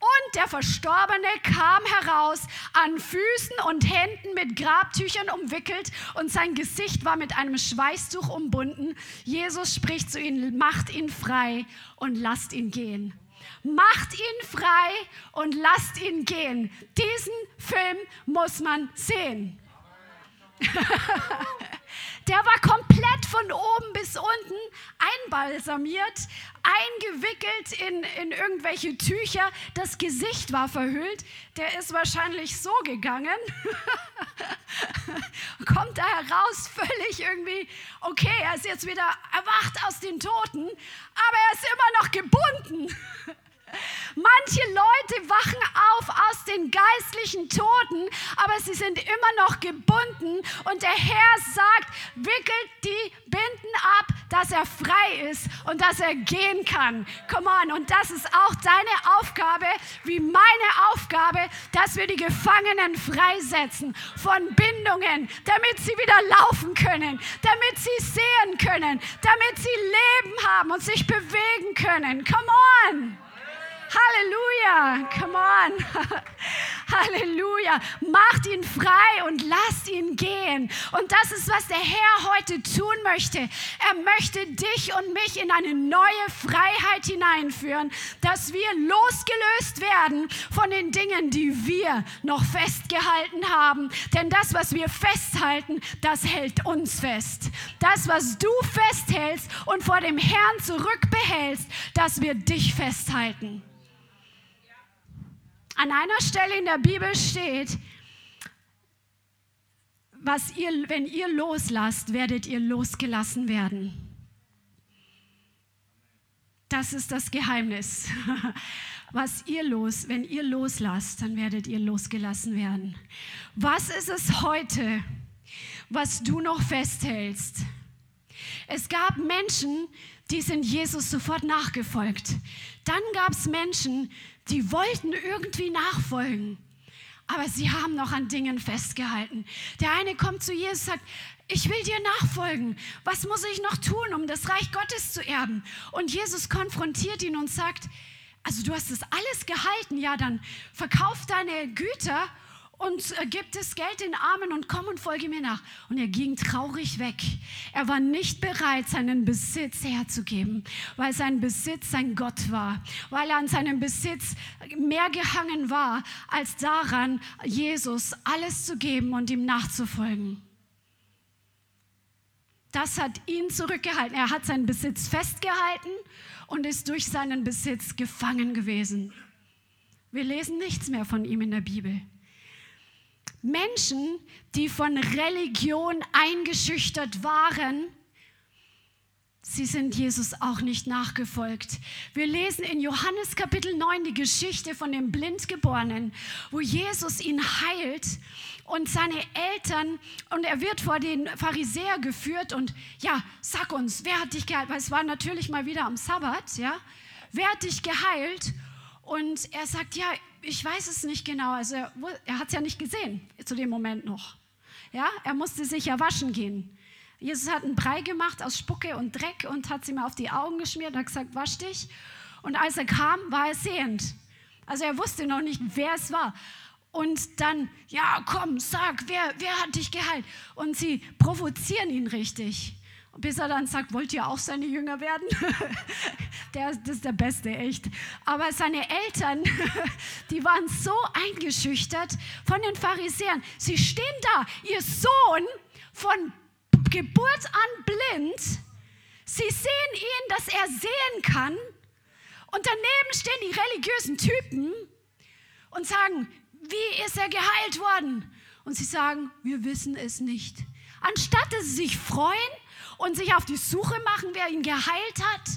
Und der Verstorbene kam heraus, an Füßen und Händen mit Grabtüchern umwickelt und sein Gesicht war mit einem Schweißtuch umbunden. Jesus spricht zu ihnen, macht ihn frei und lasst ihn gehen. Macht ihn frei und lasst ihn gehen. Diesen Film muss man sehen. Der war komplett von oben bis unten einbalsamiert, eingewickelt in, in irgendwelche Tücher. Das Gesicht war verhüllt. Der ist wahrscheinlich so gegangen. Kommt da heraus, völlig irgendwie, okay, er ist jetzt wieder erwacht aus den Toten, aber er ist immer noch gebunden. Manche Leute wachen auf aus den geistlichen Toten, aber sie sind immer noch gebunden und der Herr sagt, wickelt die Binden ab, dass er frei ist und dass er gehen kann. Come on, und das ist auch deine Aufgabe, wie meine Aufgabe, dass wir die Gefangenen freisetzen von Bindungen, damit sie wieder laufen können, damit sie sehen können, damit sie Leben haben und sich bewegen können. Come on! Halleluja, come on. Halleluja. Macht ihn frei und lasst ihn gehen. Und das ist, was der Herr heute tun möchte. Er möchte dich und mich in eine neue Freiheit hineinführen, dass wir losgelöst werden von den Dingen, die wir noch festgehalten haben. Denn das, was wir festhalten, das hält uns fest. Das, was du festhältst und vor dem Herrn zurückbehältst, das wird dich festhalten. An einer Stelle in der Bibel steht, was ihr, wenn ihr loslasst, werdet ihr losgelassen werden. Das ist das Geheimnis. Was ihr los, wenn ihr loslasst, dann werdet ihr losgelassen werden. Was ist es heute, was du noch festhältst? Es gab Menschen, die sind Jesus sofort nachgefolgt. Dann gab es Menschen, die wollten irgendwie nachfolgen, aber sie haben noch an Dingen festgehalten. Der eine kommt zu Jesus und sagt, ich will dir nachfolgen. Was muss ich noch tun, um das Reich Gottes zu erben? Und Jesus konfrontiert ihn und sagt, also du hast das alles gehalten, ja, dann verkauf deine Güter und äh, gibt das Geld den Armen und komm und folge mir nach. Und er ging traurig weg. Er war nicht bereit, seinen Besitz herzugeben, weil sein Besitz sein Gott war, weil er an seinem Besitz mehr gehangen war, als daran, Jesus alles zu geben und ihm nachzufolgen. Das hat ihn zurückgehalten. Er hat seinen Besitz festgehalten und ist durch seinen Besitz gefangen gewesen. Wir lesen nichts mehr von ihm in der Bibel. Menschen, die von Religion eingeschüchtert waren, sie sind Jesus auch nicht nachgefolgt. Wir lesen in Johannes Kapitel 9 die Geschichte von dem Blindgeborenen, wo Jesus ihn heilt und seine Eltern und er wird vor den Pharisäer geführt und ja, sag uns, wer hat dich geheilt? Weil es war natürlich mal wieder am Sabbat, ja? Wer hat dich geheilt? Und er sagt, ja, ich weiß es nicht genau. Also er, er hat es ja nicht gesehen zu dem Moment noch. Ja, er musste sich ja waschen gehen. Jesus hat einen Brei gemacht aus Spucke und Dreck und hat sie mir auf die Augen geschmiert und hat gesagt, wasch dich. Und als er kam, war er sehend. Also er wusste noch nicht, wer es war. Und dann, ja, komm, sag, wer, wer hat dich geheilt? Und sie provozieren ihn richtig bis er dann sagt, wollt ihr auch seine Jünger werden? der, das ist der Beste, echt. Aber seine Eltern, die waren so eingeschüchtert von den Pharisäern. Sie stehen da, ihr Sohn von Geburt an blind. Sie sehen ihn, dass er sehen kann. Und daneben stehen die religiösen Typen und sagen, wie ist er geheilt worden? Und sie sagen, wir wissen es nicht. Anstatt dass sie sich freuen, und sich auf die Suche machen, wer ihn geheilt hat.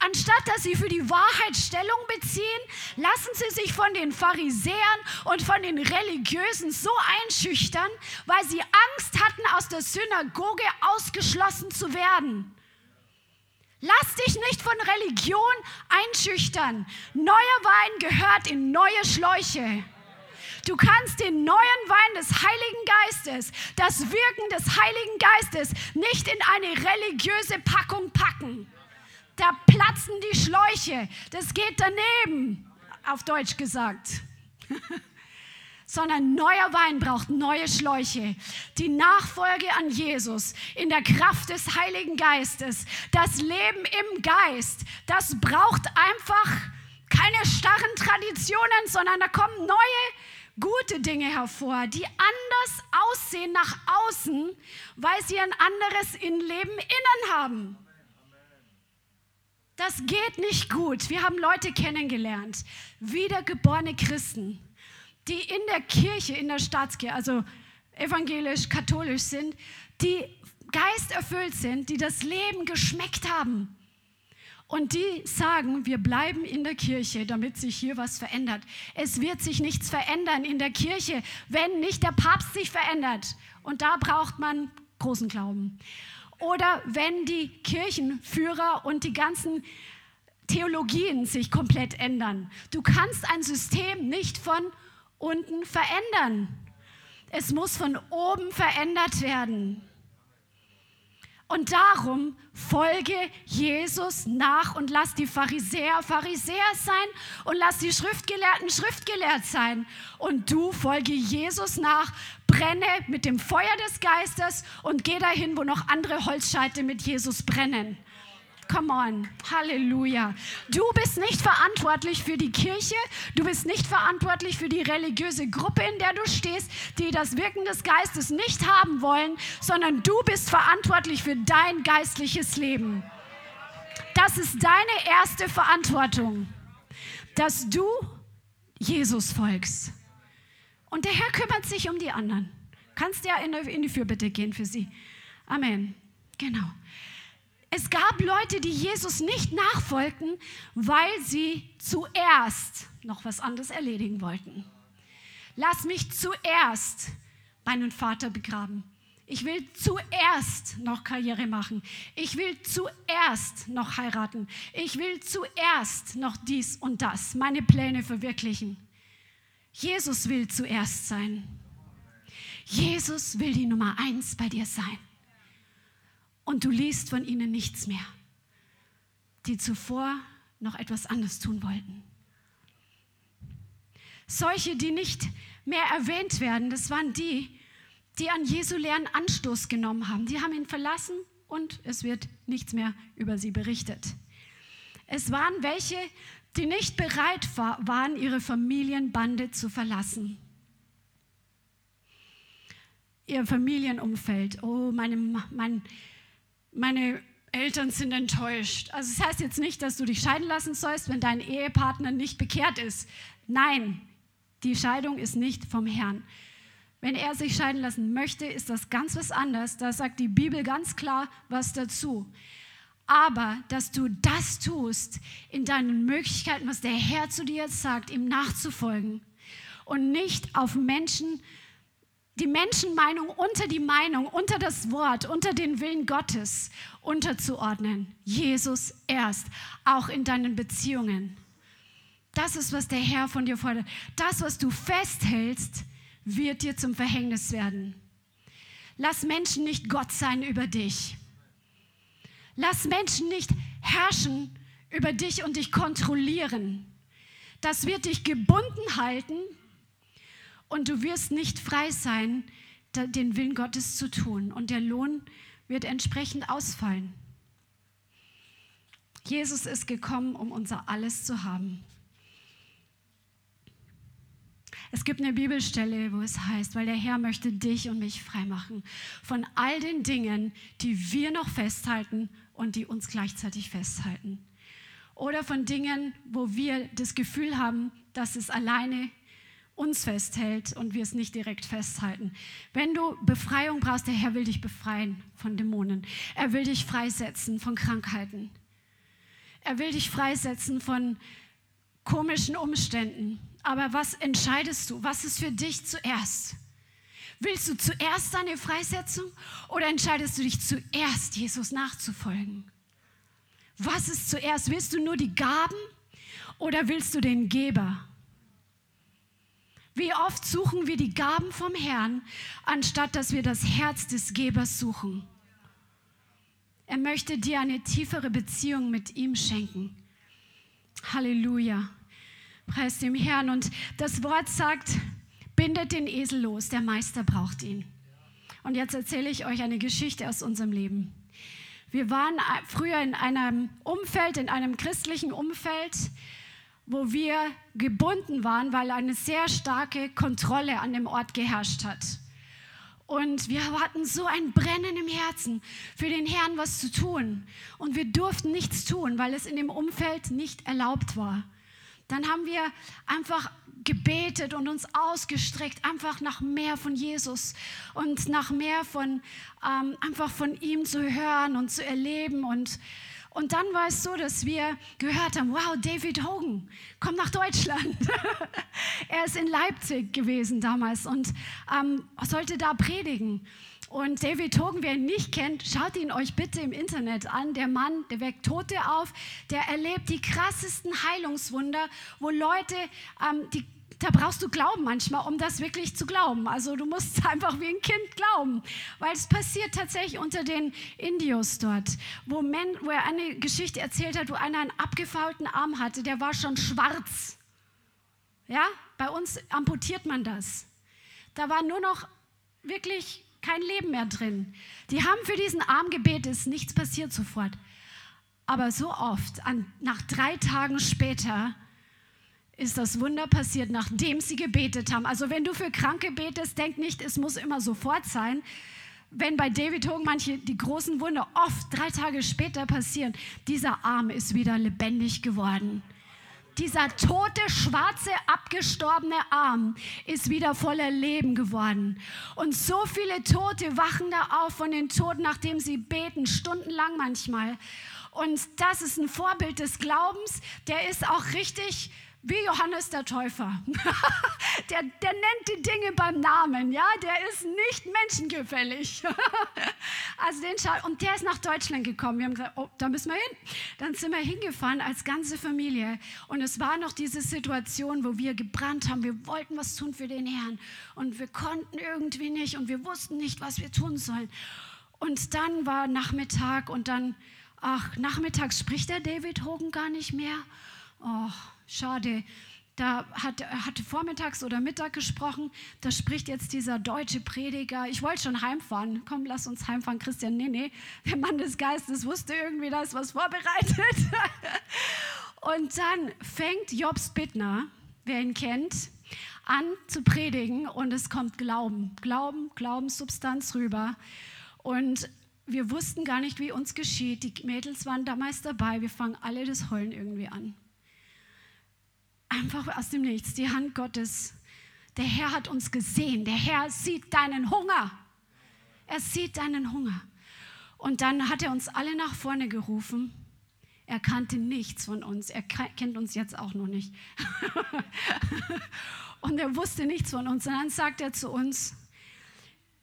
Anstatt dass sie für die Wahrheit Stellung beziehen, lassen sie sich von den Pharisäern und von den Religiösen so einschüchtern, weil sie Angst hatten, aus der Synagoge ausgeschlossen zu werden. Lass dich nicht von Religion einschüchtern. Neuer Wein gehört in neue Schläuche. Du kannst den neuen Wein des Heiligen Geistes, das Wirken des Heiligen Geistes nicht in eine religiöse Packung packen. Da platzen die Schläuche. Das geht daneben, auf Deutsch gesagt. sondern neuer Wein braucht neue Schläuche. Die Nachfolge an Jesus in der Kraft des Heiligen Geistes, das Leben im Geist, das braucht einfach keine starren Traditionen, sondern da kommen neue gute Dinge hervor, die anders aussehen nach außen, weil sie ein anderes Innenleben innen haben. Das geht nicht gut. Wir haben Leute kennengelernt, wiedergeborene Christen, die in der Kirche, in der Staatskirche, also evangelisch, katholisch sind, die geisterfüllt sind, die das Leben geschmeckt haben Und die sagen, wir bleiben in der Kirche, damit sich hier was verändert. Es wird sich nichts verändern in der Kirche, wenn nicht der Papst sich verändert. Und da braucht man großen Glauben. Oder wenn die Kirchenführer und die ganzen Theologien sich komplett ändern. Du kannst ein System nicht von unten verändern. Es muss von oben verändert werden. Und darum folge Jesus nach und lass die Pharisäer Pharisäer sein und lass die Schriftgelehrten Schriftgelehrt sein. Und du folge Jesus nach, brenne mit dem Feuer des Geistes und geh dahin, wo noch andere Holzscheite mit Jesus brennen. Come on, Halleluja. Du bist nicht verantwortlich für die Kirche, du bist nicht verantwortlich für die religiöse Gruppe, in der du stehst, die das Wirken des Geistes nicht haben wollen, sondern du bist verantwortlich für dein geistliches Leben. Das ist deine erste Verantwortung, dass du Jesus folgst. Und der Herr kümmert sich um die anderen. Kannst ja in die Fürbitte gehen für sie. Amen. Genau. Es gab Leute, die Jesus nicht nachfolgten, weil sie zuerst noch was anderes erledigen wollten. Lass mich zuerst meinen Vater begraben. Ich will zuerst noch Karriere machen. Ich will zuerst noch heiraten. Ich will zuerst noch dies und das, meine Pläne verwirklichen. Jesus will zuerst sein. Jesus will die Nummer eins bei dir sein und du liest von ihnen nichts mehr, die zuvor noch etwas anderes tun wollten. Solche, die nicht mehr erwähnt werden, das waren die, die an Jesu Lehren Anstoß genommen haben. Die haben ihn verlassen und es wird nichts mehr über sie berichtet. Es waren welche, die nicht bereit waren, ihre Familienbande zu verlassen. Ihr Familienumfeld. Oh, meine, mein, meine Eltern sind enttäuscht. Also es das heißt jetzt nicht, dass du dich scheiden lassen sollst, wenn dein Ehepartner nicht bekehrt ist. Nein, die Scheidung ist nicht vom Herrn. Wenn er sich scheiden lassen möchte, ist das ganz was anderes. Da sagt die Bibel ganz klar was dazu. Aber dass du das tust in deinen Möglichkeiten, was der Herr zu dir jetzt sagt, ihm nachzufolgen und nicht auf Menschen die Menschenmeinung unter die Meinung, unter das Wort, unter den Willen Gottes unterzuordnen. Jesus erst, auch in deinen Beziehungen. Das ist, was der Herr von dir fordert. Das, was du festhältst, wird dir zum Verhängnis werden. Lass Menschen nicht Gott sein über dich. Lass Menschen nicht herrschen über dich und dich kontrollieren. Das wird dich gebunden halten und du wirst nicht frei sein, den Willen Gottes zu tun. Und der Lohn wird entsprechend ausfallen. Jesus ist gekommen, um unser Alles zu haben. Es gibt eine Bibelstelle, wo es heißt, weil der Herr möchte dich und mich freimachen von all den Dingen, die wir noch festhalten und die uns gleichzeitig festhalten. Oder von Dingen, wo wir das Gefühl haben, dass es alleine uns festhält und wir es nicht direkt festhalten. Wenn du Befreiung brauchst, der Herr will dich befreien von Dämonen. Er will dich freisetzen von Krankheiten. Er will dich freisetzen von komischen Umständen. Aber was entscheidest du? Was ist für dich zuerst? Willst du zuerst deine Freisetzung oder entscheidest du dich zuerst, Jesus nachzufolgen? Was ist zuerst? Willst du nur die Gaben oder willst du den Geber? Wie oft suchen wir die Gaben vom Herrn, anstatt dass wir das Herz des Gebers suchen. Er möchte dir eine tiefere Beziehung mit ihm schenken. Halleluja. Preis dem Herrn. Und das Wort sagt, bindet den Esel los, der Meister braucht ihn. Und jetzt erzähle ich euch eine Geschichte aus unserem Leben. Wir waren früher in einem Umfeld, in einem christlichen Umfeld, wo wir gebunden waren, weil eine sehr starke Kontrolle an dem Ort geherrscht hat. Und wir hatten so ein Brennen im Herzen, für den Herrn was zu tun. Und wir durften nichts tun, weil es in dem Umfeld nicht erlaubt war. Dann haben wir einfach gebetet und uns ausgestreckt, einfach nach mehr von Jesus und nach mehr von, ähm, einfach von ihm zu hören und zu erleben und Und dann war es so, dass wir gehört haben, wow, David Hogan kommt nach Deutschland. er ist in Leipzig gewesen damals und ähm, sollte da predigen. Und David Hogan, wer ihn nicht kennt, schaut ihn euch bitte im Internet an. Der Mann, der weckt Tote auf, der erlebt die krassesten Heilungswunder, wo Leute, ähm, die da brauchst du Glauben manchmal, um das wirklich zu glauben. Also du musst einfach wie ein Kind glauben, weil es passiert tatsächlich unter den Indios dort, wo, Men, wo er eine Geschichte erzählt hat, wo einer einen abgefaulten Arm hatte, der war schon schwarz. Ja, bei uns amputiert man das. Da war nur noch wirklich kein Leben mehr drin. Die haben für diesen Arm gebetet, ist nichts passiert sofort. Aber so oft, an, nach drei Tagen später, ist das Wunder passiert, nachdem sie gebetet haben. Also wenn du für Kranke betest, denk nicht, es muss immer sofort sein. Wenn bei David Hogan manche die großen Wunder oft drei Tage später passieren, dieser Arm ist wieder lebendig geworden. Dieser tote, schwarze, abgestorbene Arm ist wieder voller Leben geworden. Und so viele Tote wachen da auf von den Toten, nachdem sie beten, stundenlang manchmal. Und das ist ein Vorbild des Glaubens. Der ist auch richtig wie Johannes der Täufer. der, der nennt die Dinge beim Namen, ja, der ist nicht menschengefällig. also den Schau und der ist nach Deutschland gekommen. Wir haben gesagt, oh, da müssen wir hin. Dann sind wir hingefahren als ganze Familie und es war noch diese Situation, wo wir gebrannt haben. Wir wollten was tun für den Herrn und wir konnten irgendwie nicht und wir wussten nicht, was wir tun sollen. Und dann war Nachmittag und dann, ach, nachmittags spricht der David Hogan gar nicht mehr. Oh, schade. Da hat, hatte vormittags oder Mittag gesprochen. Da spricht jetzt dieser deutsche Prediger. Ich wollte schon heimfahren. Komm, lass uns heimfahren, Christian. Nee, nee. Der Mann des Geistes wusste irgendwie, da ist was vorbereitet. Und dann fängt Jobs Bittner, wer ihn kennt, an zu predigen und es kommt Glauben. Glauben, Glaubenssubstanz rüber. Und wir wussten gar nicht, wie uns geschieht. Die Mädels waren damals dabei. Wir fangen alle das Heulen irgendwie an. Einfach aus dem Nichts, die Hand Gottes. Der Herr hat uns gesehen. Der Herr sieht deinen Hunger. Er sieht deinen Hunger. Und dann hat er uns alle nach vorne gerufen. Er kannte nichts von uns. Er kennt uns jetzt auch noch nicht. und er wusste nichts von uns. Und dann sagt er zu uns,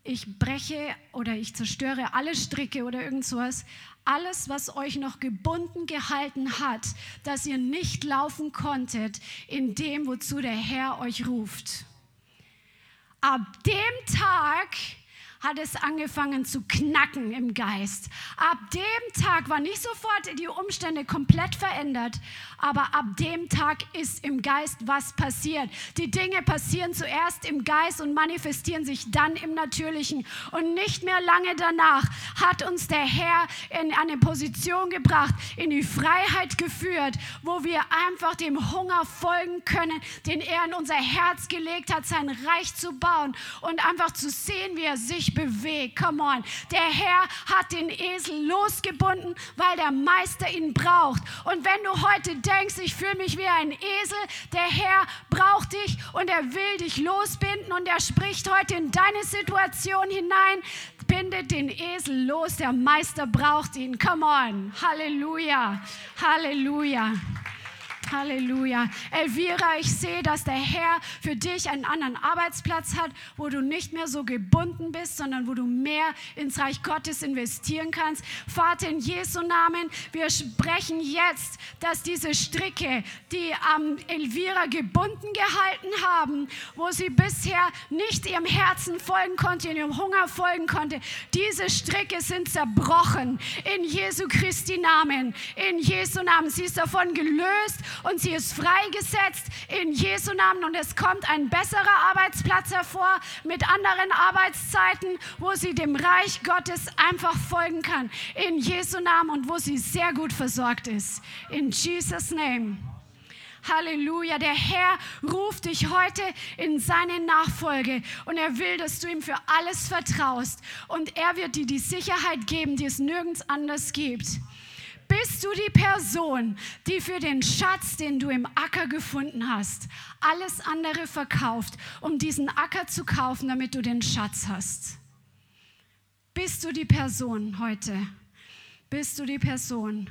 ich breche oder ich zerstöre alle Stricke oder irgend sowas, alles, was euch noch gebunden gehalten hat, dass ihr nicht laufen konntet in dem, wozu der Herr euch ruft. Ab dem Tag hat es angefangen zu knacken im Geist. Ab dem Tag war nicht sofort die Umstände komplett verändert, aber ab dem Tag ist im Geist was passiert. Die Dinge passieren zuerst im Geist und manifestieren sich dann im Natürlichen. Und nicht mehr lange danach hat uns der Herr in eine Position gebracht, in die Freiheit geführt, wo wir einfach dem Hunger folgen können, den er in unser Herz gelegt hat, sein Reich zu bauen und einfach zu sehen, wie er sich bewegt. Come on. Der Herr hat den Esel losgebunden, weil der Meister ihn braucht. Und wenn du heute denkst, ich fühle mich wie ein Esel, der Herr braucht dich und er will dich losbinden und er spricht heute in deine Situation hinein. Bindet den Esel los, der Meister braucht ihn. Come on. Halleluja. Halleluja. Halleluja. Elvira, ich sehe, dass der Herr für dich einen anderen Arbeitsplatz hat, wo du nicht mehr so gebunden bist, sondern wo du mehr ins Reich Gottes investieren kannst. Vater, in Jesu Namen, wir sprechen jetzt, dass diese Stricke, die am Elvira gebunden gehalten haben, wo sie bisher nicht ihrem Herzen folgen konnte, ihrem Hunger folgen konnte, diese Stricke sind zerbrochen. In Jesu Christi Namen. In Jesu Namen. Sie ist davon gelöst und sie ist freigesetzt in Jesu Namen und es kommt ein besserer Arbeitsplatz hervor mit anderen Arbeitszeiten, wo sie dem Reich Gottes einfach folgen kann in Jesu Namen und wo sie sehr gut versorgt ist. In Jesus Name. Halleluja. Der Herr ruft dich heute in seine Nachfolge und er will, dass du ihm für alles vertraust und er wird dir die Sicherheit geben, die es nirgends anders gibt. Bist du die Person, die für den Schatz, den du im Acker gefunden hast, alles andere verkauft, um diesen Acker zu kaufen, damit du den Schatz hast? Bist du die Person heute? bist du die Person.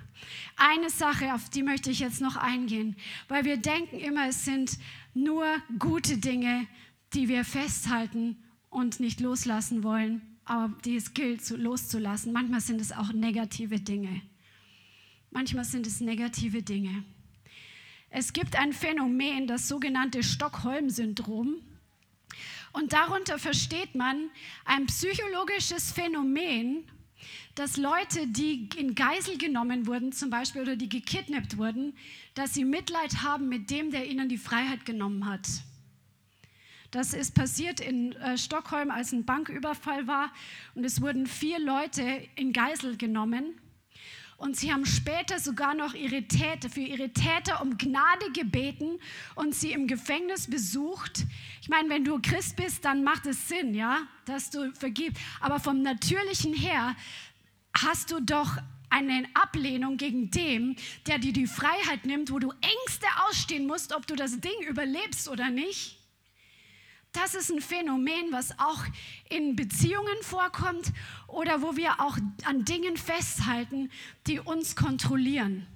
Eine Sache, auf die möchte ich jetzt noch eingehen, weil wir denken immer, es sind nur gute Dinge, die wir festhalten und nicht loslassen wollen, aber die es gilt loszulassen. Manchmal sind es auch negative Dinge. Manchmal sind es negative Dinge. Es gibt ein Phänomen, das sogenannte Stockholm-Syndrom. Und darunter versteht man ein psychologisches Phänomen, dass Leute, die in Geisel genommen wurden, zum Beispiel, oder die gekidnappt wurden, dass sie Mitleid haben mit dem, der ihnen die Freiheit genommen hat. Das ist passiert in äh, Stockholm, als ein Banküberfall war und es wurden vier Leute in Geisel genommen. Und sie haben später sogar noch ihre Täter, für ihre Täter um Gnade gebeten und sie im Gefängnis besucht. Ich meine, wenn du Christ bist, dann macht es Sinn, ja, dass du vergibst. Aber vom Natürlichen her hast du doch eine Ablehnung gegen dem, der dir die Freiheit nimmt, wo du Ängste ausstehen musst, ob du das Ding überlebst oder nicht. Das ist ein Phänomen, was auch in Beziehungen vorkommt oder wo wir auch an Dingen festhalten, die uns kontrollieren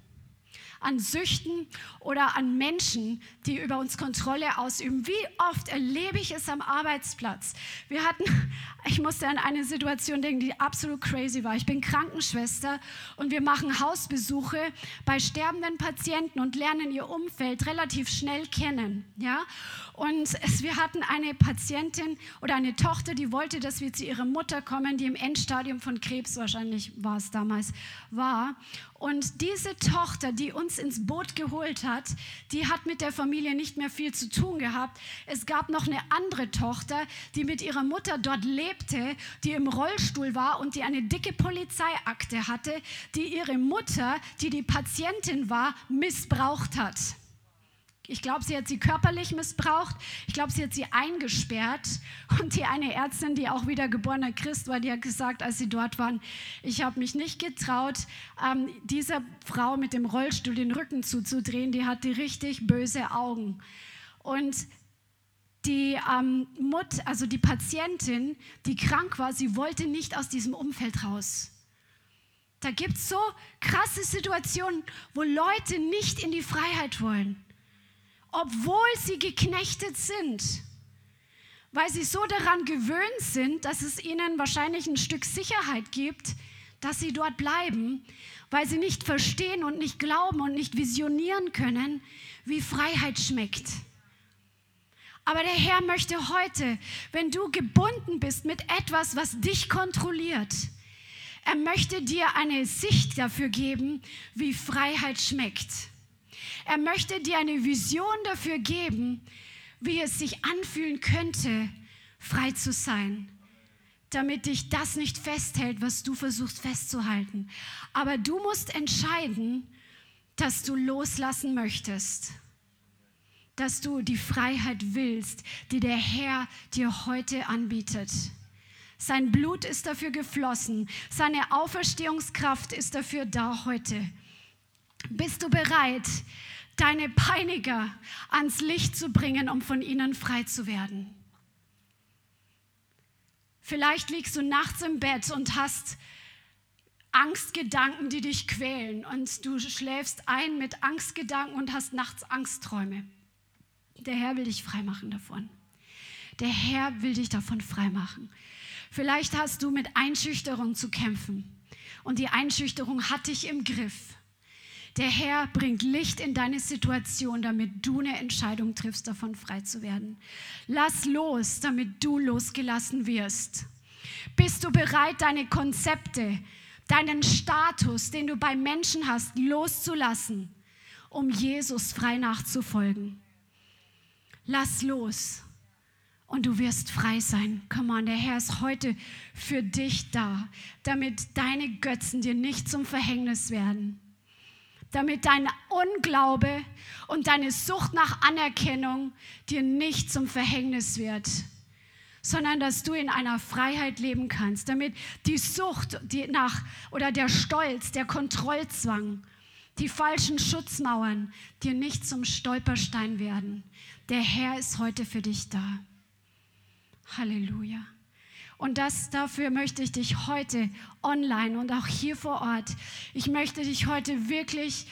an Süchten oder an Menschen, die über uns Kontrolle ausüben. Wie oft erlebe ich es am Arbeitsplatz? Wir hatten, ich musste an eine Situation denken, die absolut crazy war. Ich bin Krankenschwester und wir machen Hausbesuche bei sterbenden Patienten und lernen ihr Umfeld relativ schnell kennen. Ja? Und es, wir hatten eine Patientin oder eine Tochter, die wollte, dass wir zu ihrer Mutter kommen, die im Endstadium von Krebs wahrscheinlich war es damals war. Und diese Tochter, die uns ins Boot geholt hat, die hat mit der Familie nicht mehr viel zu tun gehabt. Es gab noch eine andere Tochter, die mit ihrer Mutter dort lebte, die im Rollstuhl war und die eine dicke Polizeiakte hatte, die ihre Mutter, die die Patientin war, missbraucht hat. Ich glaube, sie hat sie körperlich missbraucht. Ich glaube, sie hat sie eingesperrt. Und die eine Ärztin, die auch wieder geborener Christ war, die hat gesagt, als sie dort waren, ich habe mich nicht getraut, ähm, dieser Frau mit dem Rollstuhl den Rücken zuzudrehen. Die hatte richtig böse Augen. Und die ähm, Mut, also die Patientin, die krank war, sie wollte nicht aus diesem Umfeld raus. Da gibt es so krasse Situationen, wo Leute nicht in die Freiheit wollen obwohl sie geknechtet sind, weil sie so daran gewöhnt sind, dass es ihnen wahrscheinlich ein Stück Sicherheit gibt, dass sie dort bleiben, weil sie nicht verstehen und nicht glauben und nicht visionieren können, wie Freiheit schmeckt. Aber der Herr möchte heute, wenn du gebunden bist mit etwas, was dich kontrolliert, er möchte dir eine Sicht dafür geben, wie Freiheit schmeckt. Er möchte dir eine Vision dafür geben, wie es sich anfühlen könnte, frei zu sein, damit dich das nicht festhält, was du versuchst festzuhalten. Aber du musst entscheiden, dass du loslassen möchtest, dass du die Freiheit willst, die der Herr dir heute anbietet. Sein Blut ist dafür geflossen, seine Auferstehungskraft ist dafür da heute. Bist du bereit, deine Peiniger ans Licht zu bringen, um von ihnen frei zu werden. Vielleicht liegst du nachts im Bett und hast Angstgedanken, die dich quälen und du schläfst ein mit Angstgedanken und hast nachts Angstträume. Der Herr will dich freimachen davon. Der Herr will dich davon freimachen. Vielleicht hast du mit Einschüchterung zu kämpfen und die Einschüchterung hat dich im Griff. Der Herr bringt Licht in deine Situation, damit du eine Entscheidung triffst, davon frei zu werden. Lass los, damit du losgelassen wirst. Bist du bereit, deine Konzepte, deinen Status, den du bei Menschen hast, loszulassen, um Jesus frei nachzufolgen? Lass los und du wirst frei sein. Komm on, der Herr ist heute für dich da, damit deine Götzen dir nicht zum Verhängnis werden damit dein Unglaube und deine Sucht nach Anerkennung dir nicht zum Verhängnis wird, sondern dass du in einer Freiheit leben kannst, damit die Sucht die nach oder der Stolz, der Kontrollzwang, die falschen Schutzmauern dir nicht zum Stolperstein werden. Der Herr ist heute für dich da. Halleluja. Und das, dafür möchte ich dich heute online und auch hier vor Ort, ich möchte dich heute wirklich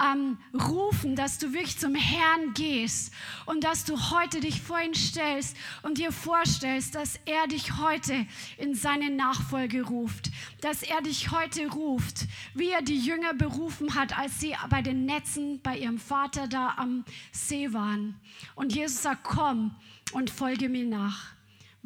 ähm, rufen, dass du wirklich zum Herrn gehst und dass du heute dich vor ihn stellst und dir vorstellst, dass er dich heute in seine Nachfolge ruft, dass er dich heute ruft, wie er die Jünger berufen hat, als sie bei den Netzen bei ihrem Vater da am See waren. Und Jesus sagt, komm und folge mir nach.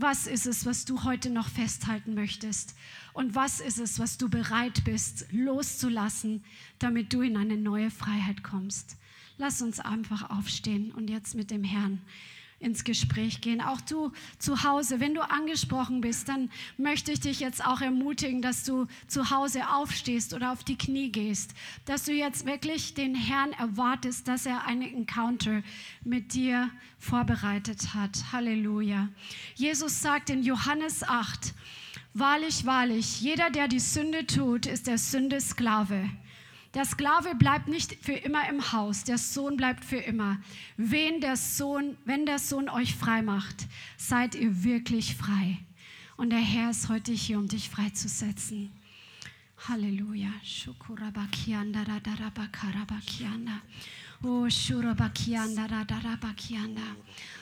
Was ist es, was du heute noch festhalten möchtest? Und was ist es, was du bereit bist loszulassen, damit du in eine neue Freiheit kommst? Lass uns einfach aufstehen und jetzt mit dem Herrn ins Gespräch gehen. Auch du zu Hause, wenn du angesprochen bist, dann möchte ich dich jetzt auch ermutigen, dass du zu Hause aufstehst oder auf die Knie gehst, dass du jetzt wirklich den Herrn erwartest, dass er einen Encounter mit dir vorbereitet hat. Halleluja. Jesus sagt in Johannes 8, Wahrlich, wahrlich, jeder, der die Sünde tut, ist der Sünde Sklave. Der Sklave bleibt nicht für immer im Haus, der Sohn bleibt für immer. Wen der Sohn, wenn der Sohn euch frei macht, seid ihr wirklich frei. Und der Herr ist heute hier, um dich freizusetzen. Halleluja.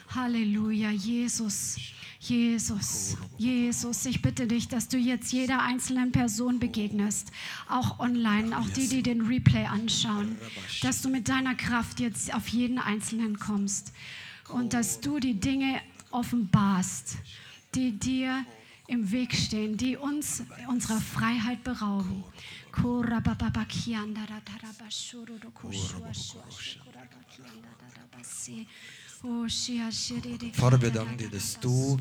Oh, Halleluja, Jesus. Jesus, Jesus, ich bitte dich, dass du jetzt jeder einzelnen Person begegnest, auch online, auch die, die den Replay anschauen, dass du mit deiner Kraft jetzt auf jeden Einzelnen kommst und dass du die Dinge offenbarst, die dir im Weg stehen, die uns unserer Freiheit berauben. Vater, wir danken dir, dass du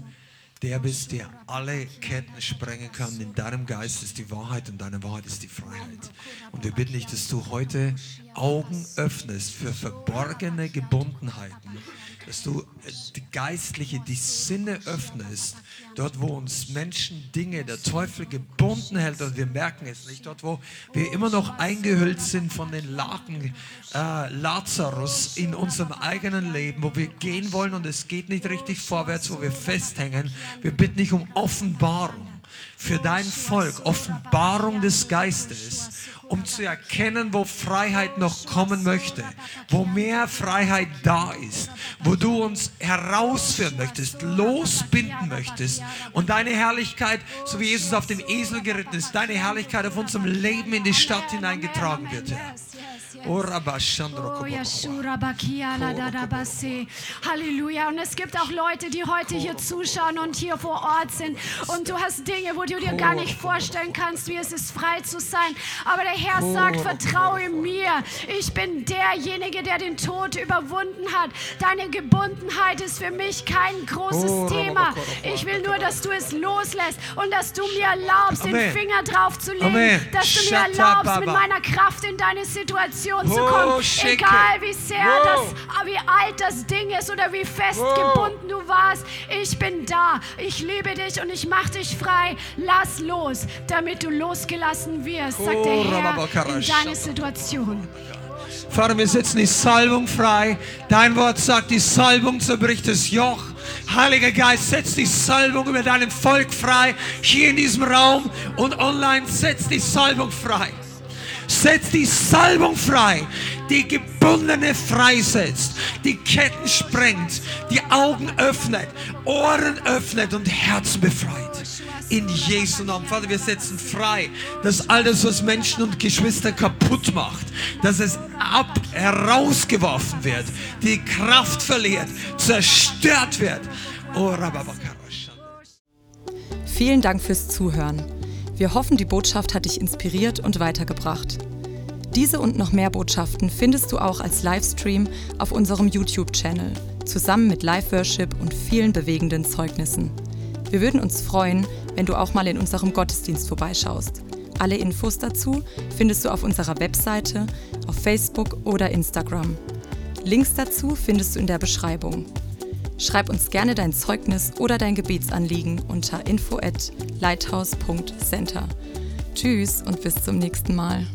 der bist, der alle Ketten sprengen kann. In deinem Geist ist die Wahrheit und deine Wahrheit ist die Freiheit. Und wir bitten dich, dass du heute Augen öffnest für verborgene Gebundenheiten, dass du die geistliche, die Sinne öffnest, dort wo uns Menschen Dinge, der Teufel gebunden hält und wir merken es nicht, dort wo wir immer noch eingehüllt sind von den Laken äh, Lazarus in unserem eigenen Leben, wo wir gehen wollen und es geht nicht richtig vorwärts, wo wir festhängen. Wir bitten dich um Offenbarung für dein Volk, Offenbarung des Geistes, um zu erkennen, wo Freiheit noch kommen möchte, wo mehr Freiheit da ist, wo du uns herausführen möchtest, losbinden möchtest und deine Herrlichkeit, so wie Jesus auf dem Esel geritten ist, deine Herrlichkeit auf unserem Leben in die Stadt hineingetragen wird, Herr. Oh, Halleluja. Und es gibt auch Leute, die heute hier zuschauen und hier vor Ort sind. Und du hast Dinge, wo du dir gar nicht vorstellen kannst, wie es ist, frei zu sein. Aber der Herr sagt, vertraue mir. Ich bin derjenige, der den Tod überwunden hat. Deine Gebundenheit ist für mich kein großes Thema. Ich will nur, dass du es loslässt und dass du mir erlaubst, den Finger drauf zu legen. Dass du mir erlaubst, mit meiner Kraft in deine Situation Situation zu kommen. Egal wie sehr das, wie alt das Ding ist oder wie fest gebunden du warst. Ich bin da. Ich liebe dich und ich mache dich frei. Lass los, damit du losgelassen wirst, sagt der Herr in deine Situation. Vater, wir setzen die Salbung frei. Dein Wort sagt, die Salbung zerbricht das Joch. Heiliger Geist, setz die Salbung über deinem Volk frei. Hier in diesem Raum und online, setz die Salbung frei. Setz die Salbung frei, die Gebundene freisetzt, die Ketten sprengt, die Augen öffnet, Ohren öffnet und Herzen befreit. In Jesu Namen. Vater, wir setzen frei, dass all das, was Menschen und Geschwister kaputt macht, dass es ab herausgeworfen wird, die Kraft verliert, zerstört wird. Oh, Vielen Dank fürs Zuhören. Wir hoffen, die Botschaft hat dich inspiriert und weitergebracht. Diese und noch mehr Botschaften findest du auch als Livestream auf unserem YouTube-Channel, zusammen mit Live-Worship und vielen bewegenden Zeugnissen. Wir würden uns freuen, wenn du auch mal in unserem Gottesdienst vorbeischaust. Alle Infos dazu findest du auf unserer Webseite, auf Facebook oder Instagram. Links dazu findest du in der Beschreibung. Schreib uns gerne dein Zeugnis oder dein Gebetsanliegen unter info at lighthouse.center. Tschüss und bis zum nächsten Mal.